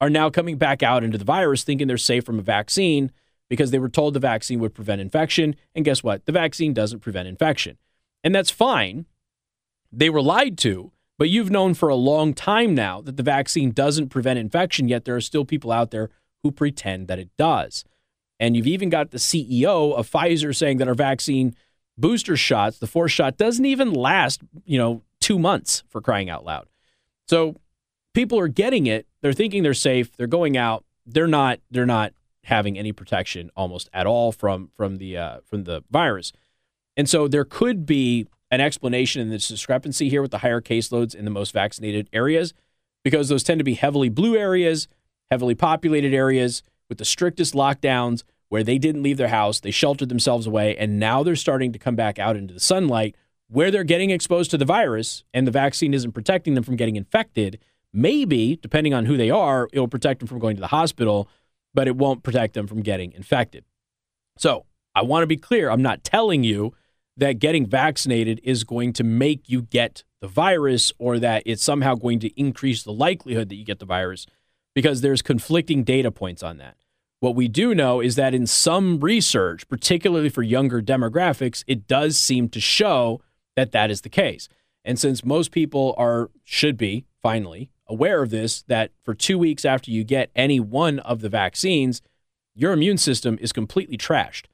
are now coming back out into the virus thinking they're safe from a vaccine because they were told the vaccine would prevent infection. And guess what? The vaccine doesn't prevent infection. And that's fine. They were lied to, but you've known for a long time now that the vaccine doesn't prevent infection, yet there are still people out there who pretend that it does. And you've even got the CEO of Pfizer saying that our vaccine booster shots, the fourth shot doesn't even last, you know, two months for crying out loud. So people are getting it. They're thinking they're safe. They're going out. They're not. They're not having any protection almost at all from from the uh, from the virus. And so there could be an explanation in this discrepancy here with the higher caseloads in the most vaccinated areas, because those tend to be heavily blue areas, heavily populated areas with the strictest lockdowns where they didn't leave their house, they sheltered themselves away, and now they're starting to come back out into the sunlight where they're getting exposed to the virus and the vaccine isn't protecting them from getting infected. Maybe, depending on who they are, it'll protect them from going to the hospital, but it won't protect them from getting infected. So I want to be clear I'm not telling you that getting vaccinated is going to make you get the virus or that it's somehow going to increase the likelihood that you get the virus because there's conflicting data points on that. What we do know is that in some research, particularly for younger demographics, it does seem to show that that is the case. And since most people are should be finally aware of this that for 2 weeks after you get any one of the vaccines, your immune system is completely trashed.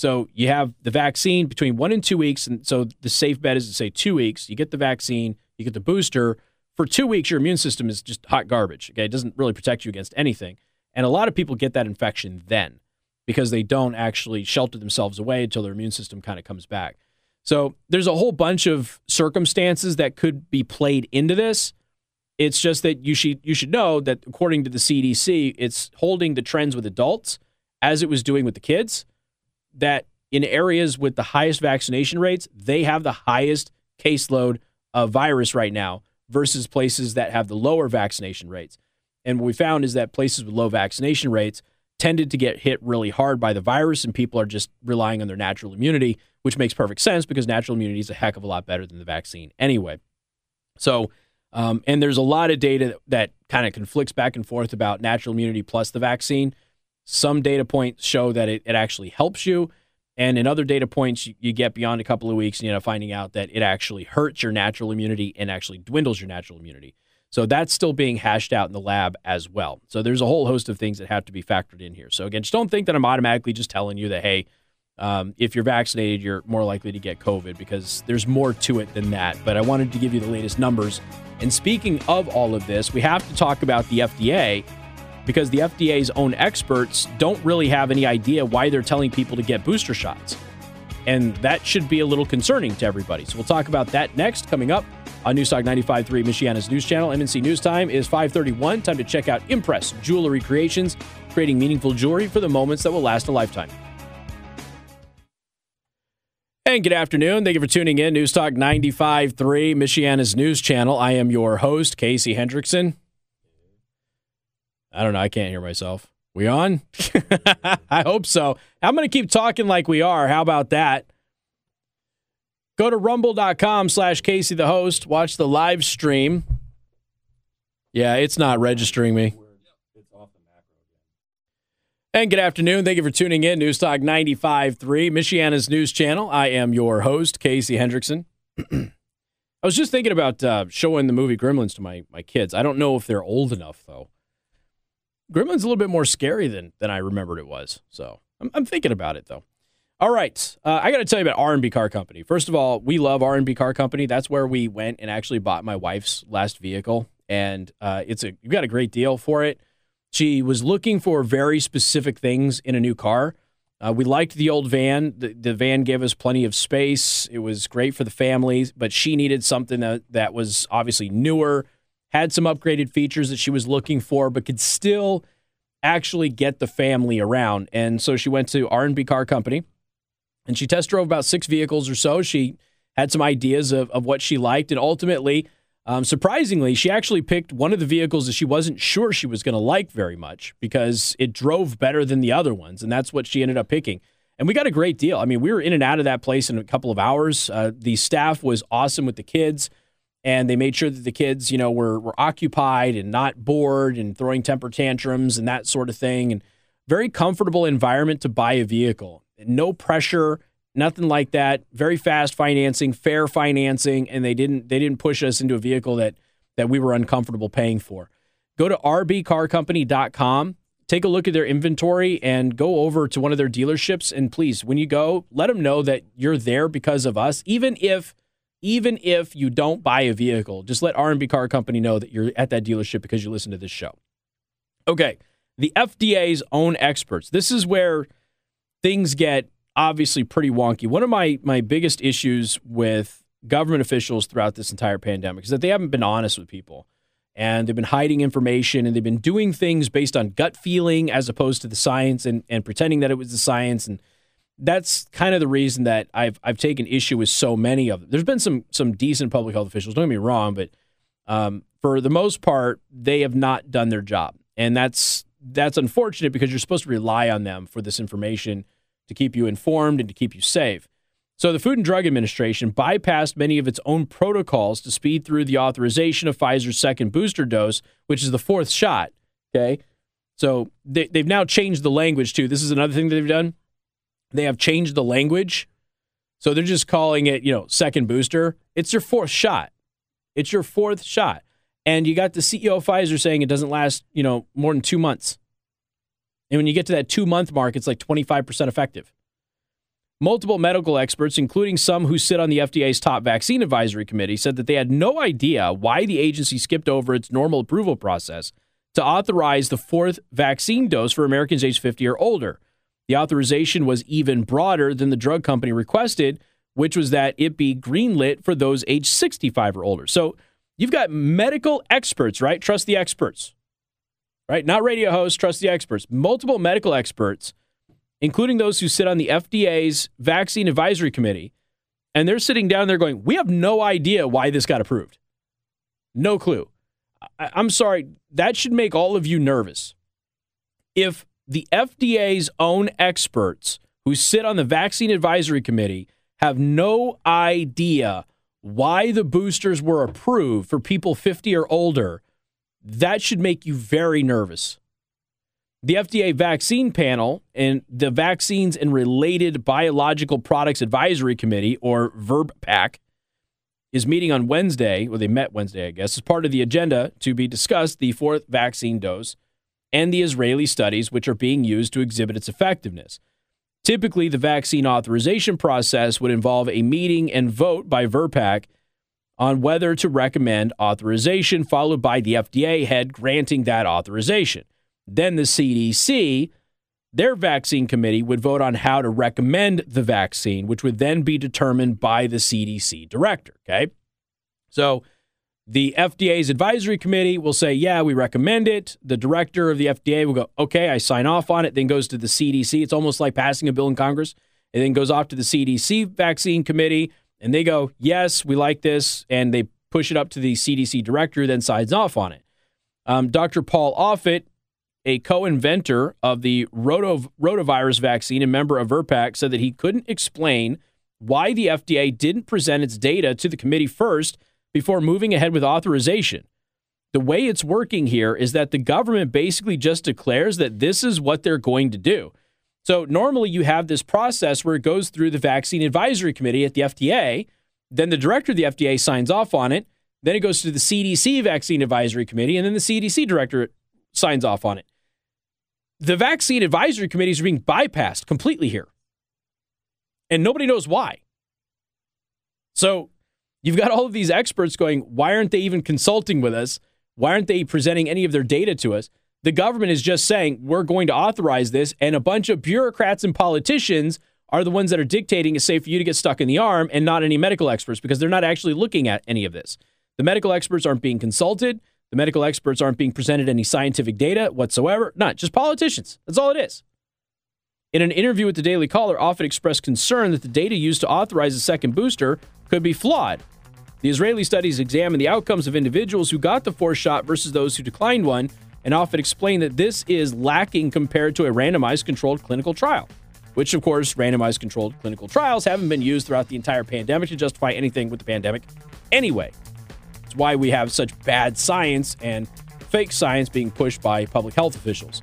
So you have the vaccine between 1 and 2 weeks and so the safe bet is to say 2 weeks, you get the vaccine, you get the booster, for 2 weeks your immune system is just hot garbage. Okay, it doesn't really protect you against anything. And a lot of people get that infection then because they don't actually shelter themselves away until their immune system kind of comes back. So there's a whole bunch of circumstances that could be played into this. It's just that you should you should know that according to the CDC, it's holding the trends with adults as it was doing with the kids. That in areas with the highest vaccination rates, they have the highest caseload of virus right now versus places that have the lower vaccination rates. And what we found is that places with low vaccination rates tended to get hit really hard by the virus, and people are just relying on their natural immunity, which makes perfect sense because natural immunity is a heck of a lot better than the vaccine anyway. So, um, and there's a lot of data that, that kind of conflicts back and forth about natural immunity plus the vaccine. Some data points show that it, it actually helps you. And in other data points, you, get beyond a couple of weeks and you up finding out that it actually hurts your natural immunity and actually dwindles your natural immunity. So that's still being hashed out in the lab as well. So there's a whole host of things that have to be factored in here. So again, just don't think that I'm automatically just telling you that, hey, um, if you're vaccinated, you're more likely to get COVID because there's more to it than that. But I wanted to give you the latest numbers. And speaking of all of this, we have to talk about the FDA because the FDA's own experts don't really have any idea why they're telling people to get booster shots. And that should be a little concerning to everybody. So we'll talk about that next coming up on Newstalk 95.3, Michiana's news channel. MNC News Time is 531. Time to check out Impress Jewelry Creations, creating meaningful jewelry for the moments that will last a lifetime. And good afternoon. Thank you for tuning in. Newstalk 95.3, Michiana's news channel. I am your host, Casey Hendrickson. I don't know. I can't hear myself. We on? I hope so. I'm going to keep talking like we are. How about that? Go to rumble.com slash Casey the host. Watch the live stream. Yeah, it's not registering me. And good afternoon. Thank you for tuning in. News Talk 95.3, Michiana's news channel. I am your host, Casey Hendrickson. I was just thinking about uh, showing the movie Gremlins to my, my kids. I don't know if they're old enough, though. Gremlins a little bit more scary than, than I remembered it was. So I'm, I'm thinking about it, though. All right, uh, I got to tell you about R&B Car Company. First of all, we love R&B Car Company. That's where we went and actually bought my wife's last vehicle, and uh, it's a you got a great deal for it. She was looking for very specific things in a new car. Uh, we liked the old van. The, the van gave us plenty of space. It was great for the family, but she needed something that, that was obviously newer, had some upgraded features that she was looking for, but could still actually get the family around. And so she went to R&B Car Company and she test drove about six vehicles or so. She had some ideas of, of what she liked. And ultimately, um, surprisingly, she actually picked one of the vehicles that she wasn't sure she was going to like very much because it drove better than the other ones. And that's what she ended up picking. And we got a great deal. I mean, we were in and out of that place in a couple of hours. Uh, the staff was awesome with the kids, and they made sure that the kids, you know, were were occupied and not bored and throwing temper tantrums and that sort of thing. And very comfortable environment to buy a vehicle no pressure, nothing like that. Very fast financing, fair financing, and they didn't they didn't push us into a vehicle that that we were uncomfortable paying for. Go to rbcarcompany.com, take a look at their inventory and go over to one of their dealerships and please when you go, let them know that you're there because of us even if even if you don't buy a vehicle, just let R&B Car Company know that you're at that dealership because you listen to this show. Okay, the FDA's own experts. This is where things get obviously pretty wonky. One of my my biggest issues with government officials throughout this entire pandemic is that they haven't been honest with people. And they've been hiding information and they've been doing things based on gut feeling as opposed to the science and, and pretending that it was the science. And that's kind of the reason that I've I've taken issue with so many of them. There's been some some decent public health officials, don't get me wrong, but um, for the most part, they have not done their job. And that's that's unfortunate because you're supposed to rely on them for this information to keep you informed and to keep you safe. So the Food and Drug Administration bypassed many of its own protocols to speed through the authorization of Pfizer's second booster dose, which is the fourth shot. Okay. So they, they've now changed the language too. This is another thing that they've done. They have changed the language. So they're just calling it, you know, second booster. It's your fourth shot. It's your fourth shot. And you got the CEO of Pfizer saying it doesn't last, you know, more than two months. And when you get to that two month mark, it's like 25% effective. Multiple medical experts, including some who sit on the FDA's top vaccine advisory committee, said that they had no idea why the agency skipped over its normal approval process to authorize the fourth vaccine dose for Americans aged 50 or older. The authorization was even broader than the drug company requested, which was that it be greenlit for those aged 65 or older. So you've got medical experts, right? Trust the experts, right? Not radio hosts, trust the experts. Multiple medical experts including those who sit on the FDA's Vaccine Advisory Committee, and they're sitting down there going, We have no idea why this got approved. No clue. I- I'm sorry, that should make all of you nervous. If the FDA's own experts who sit on the Vaccine Advisory Committee have no idea why the boosters were approved for people 50 or older, that should make you very nervous. The FDA vaccine panel and the Vaccines and Related Biological Products Advisory Committee, or VRBPAC, is meeting on Wednesday, or they met Wednesday, I guess, as part of the agenda to be discussed the fourth vaccine dose and the Israeli studies which are being used to exhibit its effectiveness. Typically, the vaccine authorization process would involve a meeting and vote by VRBPAC on whether to recommend authorization, followed by the FDA head granting that authorization. Then the CDC, their vaccine committee, would vote on how to recommend the vaccine, which would then be determined by the CDC director. Okay. So the FDA's advisory committee will say, yeah, we recommend it. The director of the FDA will go, okay, I sign off on it, then goes to the CDC. It's almost like passing a bill in Congress. and then goes off to the CDC vaccine committee, and they go, yes, we like this. And they push it up to the CDC director, then signs off on it. Um, Dr. Paul Offit a co-inventor of the rotavirus vaccine and member of VRBPAC, said that he couldn't explain why the FDA didn't present its data to the committee first before moving ahead with authorization. The way it's working here is that the government basically just declares that this is what they're going to do. So normally you have this process where it goes through the vaccine advisory committee at the FDA, then the director of the FDA signs off on it, then it goes to the CDC vaccine advisory committee, and then the CDC director signs off on it the vaccine advisory committees are being bypassed completely here. And nobody knows why. So you've got all of these experts going, why aren't they even consulting with us? Why aren't they presenting any of their data to us? The government is just saying, we're going to authorize this. And a bunch of bureaucrats and politicians are the ones that are dictating it's safe for you to get stuck in the arm and not any medical experts because they're not actually looking at any of this. The medical experts aren't being consulted. The medical experts aren't being presented any scientific data whatsoever. Not just politicians. That's all it is. In an interview with the Daily Caller, Offit expressed concern that the data used to authorize a second booster could be flawed. The Israeli studies examined the outcomes of individuals who got the fourth shot versus those who declined one, and Offit explained that this is lacking compared to a randomized controlled clinical trial, which, of course, randomized controlled clinical trials haven't been used throughout the entire pandemic to justify anything with the pandemic anyway. It's why we have such bad science and fake science being pushed by public health officials.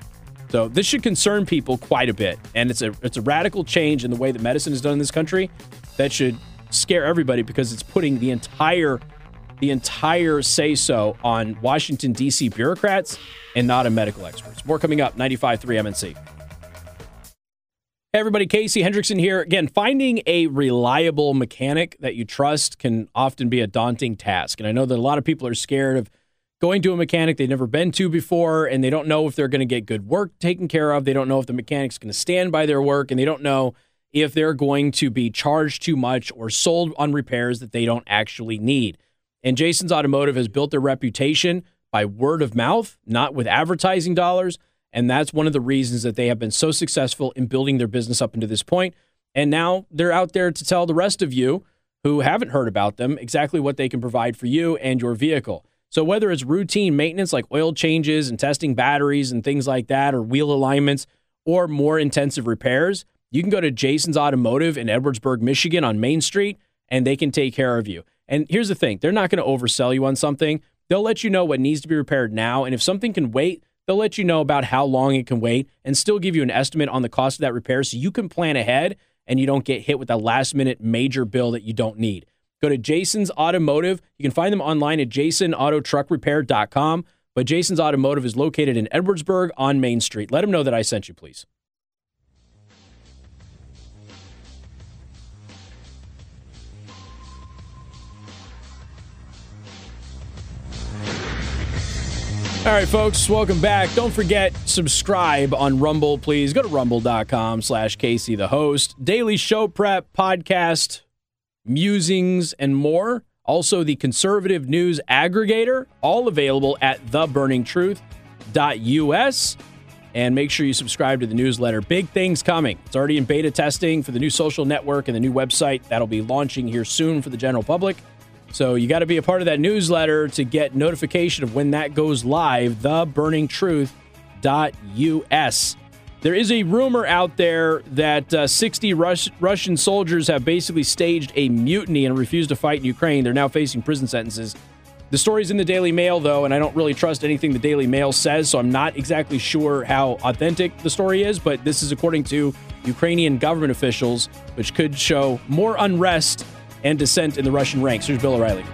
So this should concern people quite a bit, and it's a it's a radical change in the way that medicine is done in this country that should scare everybody because it's putting the entire the entire say so on Washington D.C. bureaucrats and not on medical experts. More coming up. 95.3 MNC. Hey everybody, Casey Hendrickson here. Again, finding a reliable mechanic that you trust can often be a daunting task. And I know that a lot of people are scared of going to a mechanic they've never been to before, and they don't know if they're going to get good work taken care of. They don't know if the mechanic's going to stand by their work, and they don't know if they're going to be charged too much or sold on repairs that they don't actually need. And Jason's Automotive has built their reputation by word of mouth, not with advertising dollars. And that's one of the reasons that they have been so successful in building their business up into this point. And now they're out there to tell the rest of you who haven't heard about them exactly what they can provide for you and your vehicle. So, whether it's routine maintenance like oil changes and testing batteries and things like that, or wheel alignments, or more intensive repairs, you can go to Jason's Automotive in Edwardsburg, Michigan on Main Street, and they can take care of you. And here's the thing they're not going to oversell you on something. They'll let you know what needs to be repaired now. And if something can wait, they'll let you know about how long it can wait and still give you an estimate on the cost of that repair so you can plan ahead and you don't get hit with a last minute major bill that you don't need. Go to Jason's Automotive. You can find them online at jasonautotruckrepair.com. But Jason's Automotive is located in Edwardsburg on Main Street. Let them know that I sent you, please. All right, folks, welcome back. Don't forget, subscribe on Rumble, please. Go to rumble.com slash Casey the host. Daily show prep, podcast, musings, and more. Also, the conservative news aggregator, all available at theburningtruth.us. And make sure you subscribe to the newsletter. Big things coming. It's already in beta testing for the new social network and the new website that'll be launching here soon for the general public. So you got to be a part of that newsletter to get notification of when that goes live, theburningtruth.us. There is a rumor out there that uh, 60 Rus- Russian soldiers have basically staged a mutiny and refused to fight in Ukraine. They're now facing prison sentences. The story's in the Daily Mail, though, and I don't really trust anything the Daily Mail says, so I'm not exactly sure how authentic the story is, but this is according to Ukrainian government officials, which could show more unrest and dissent in the Russian ranks. Here's Bill O'Reilly.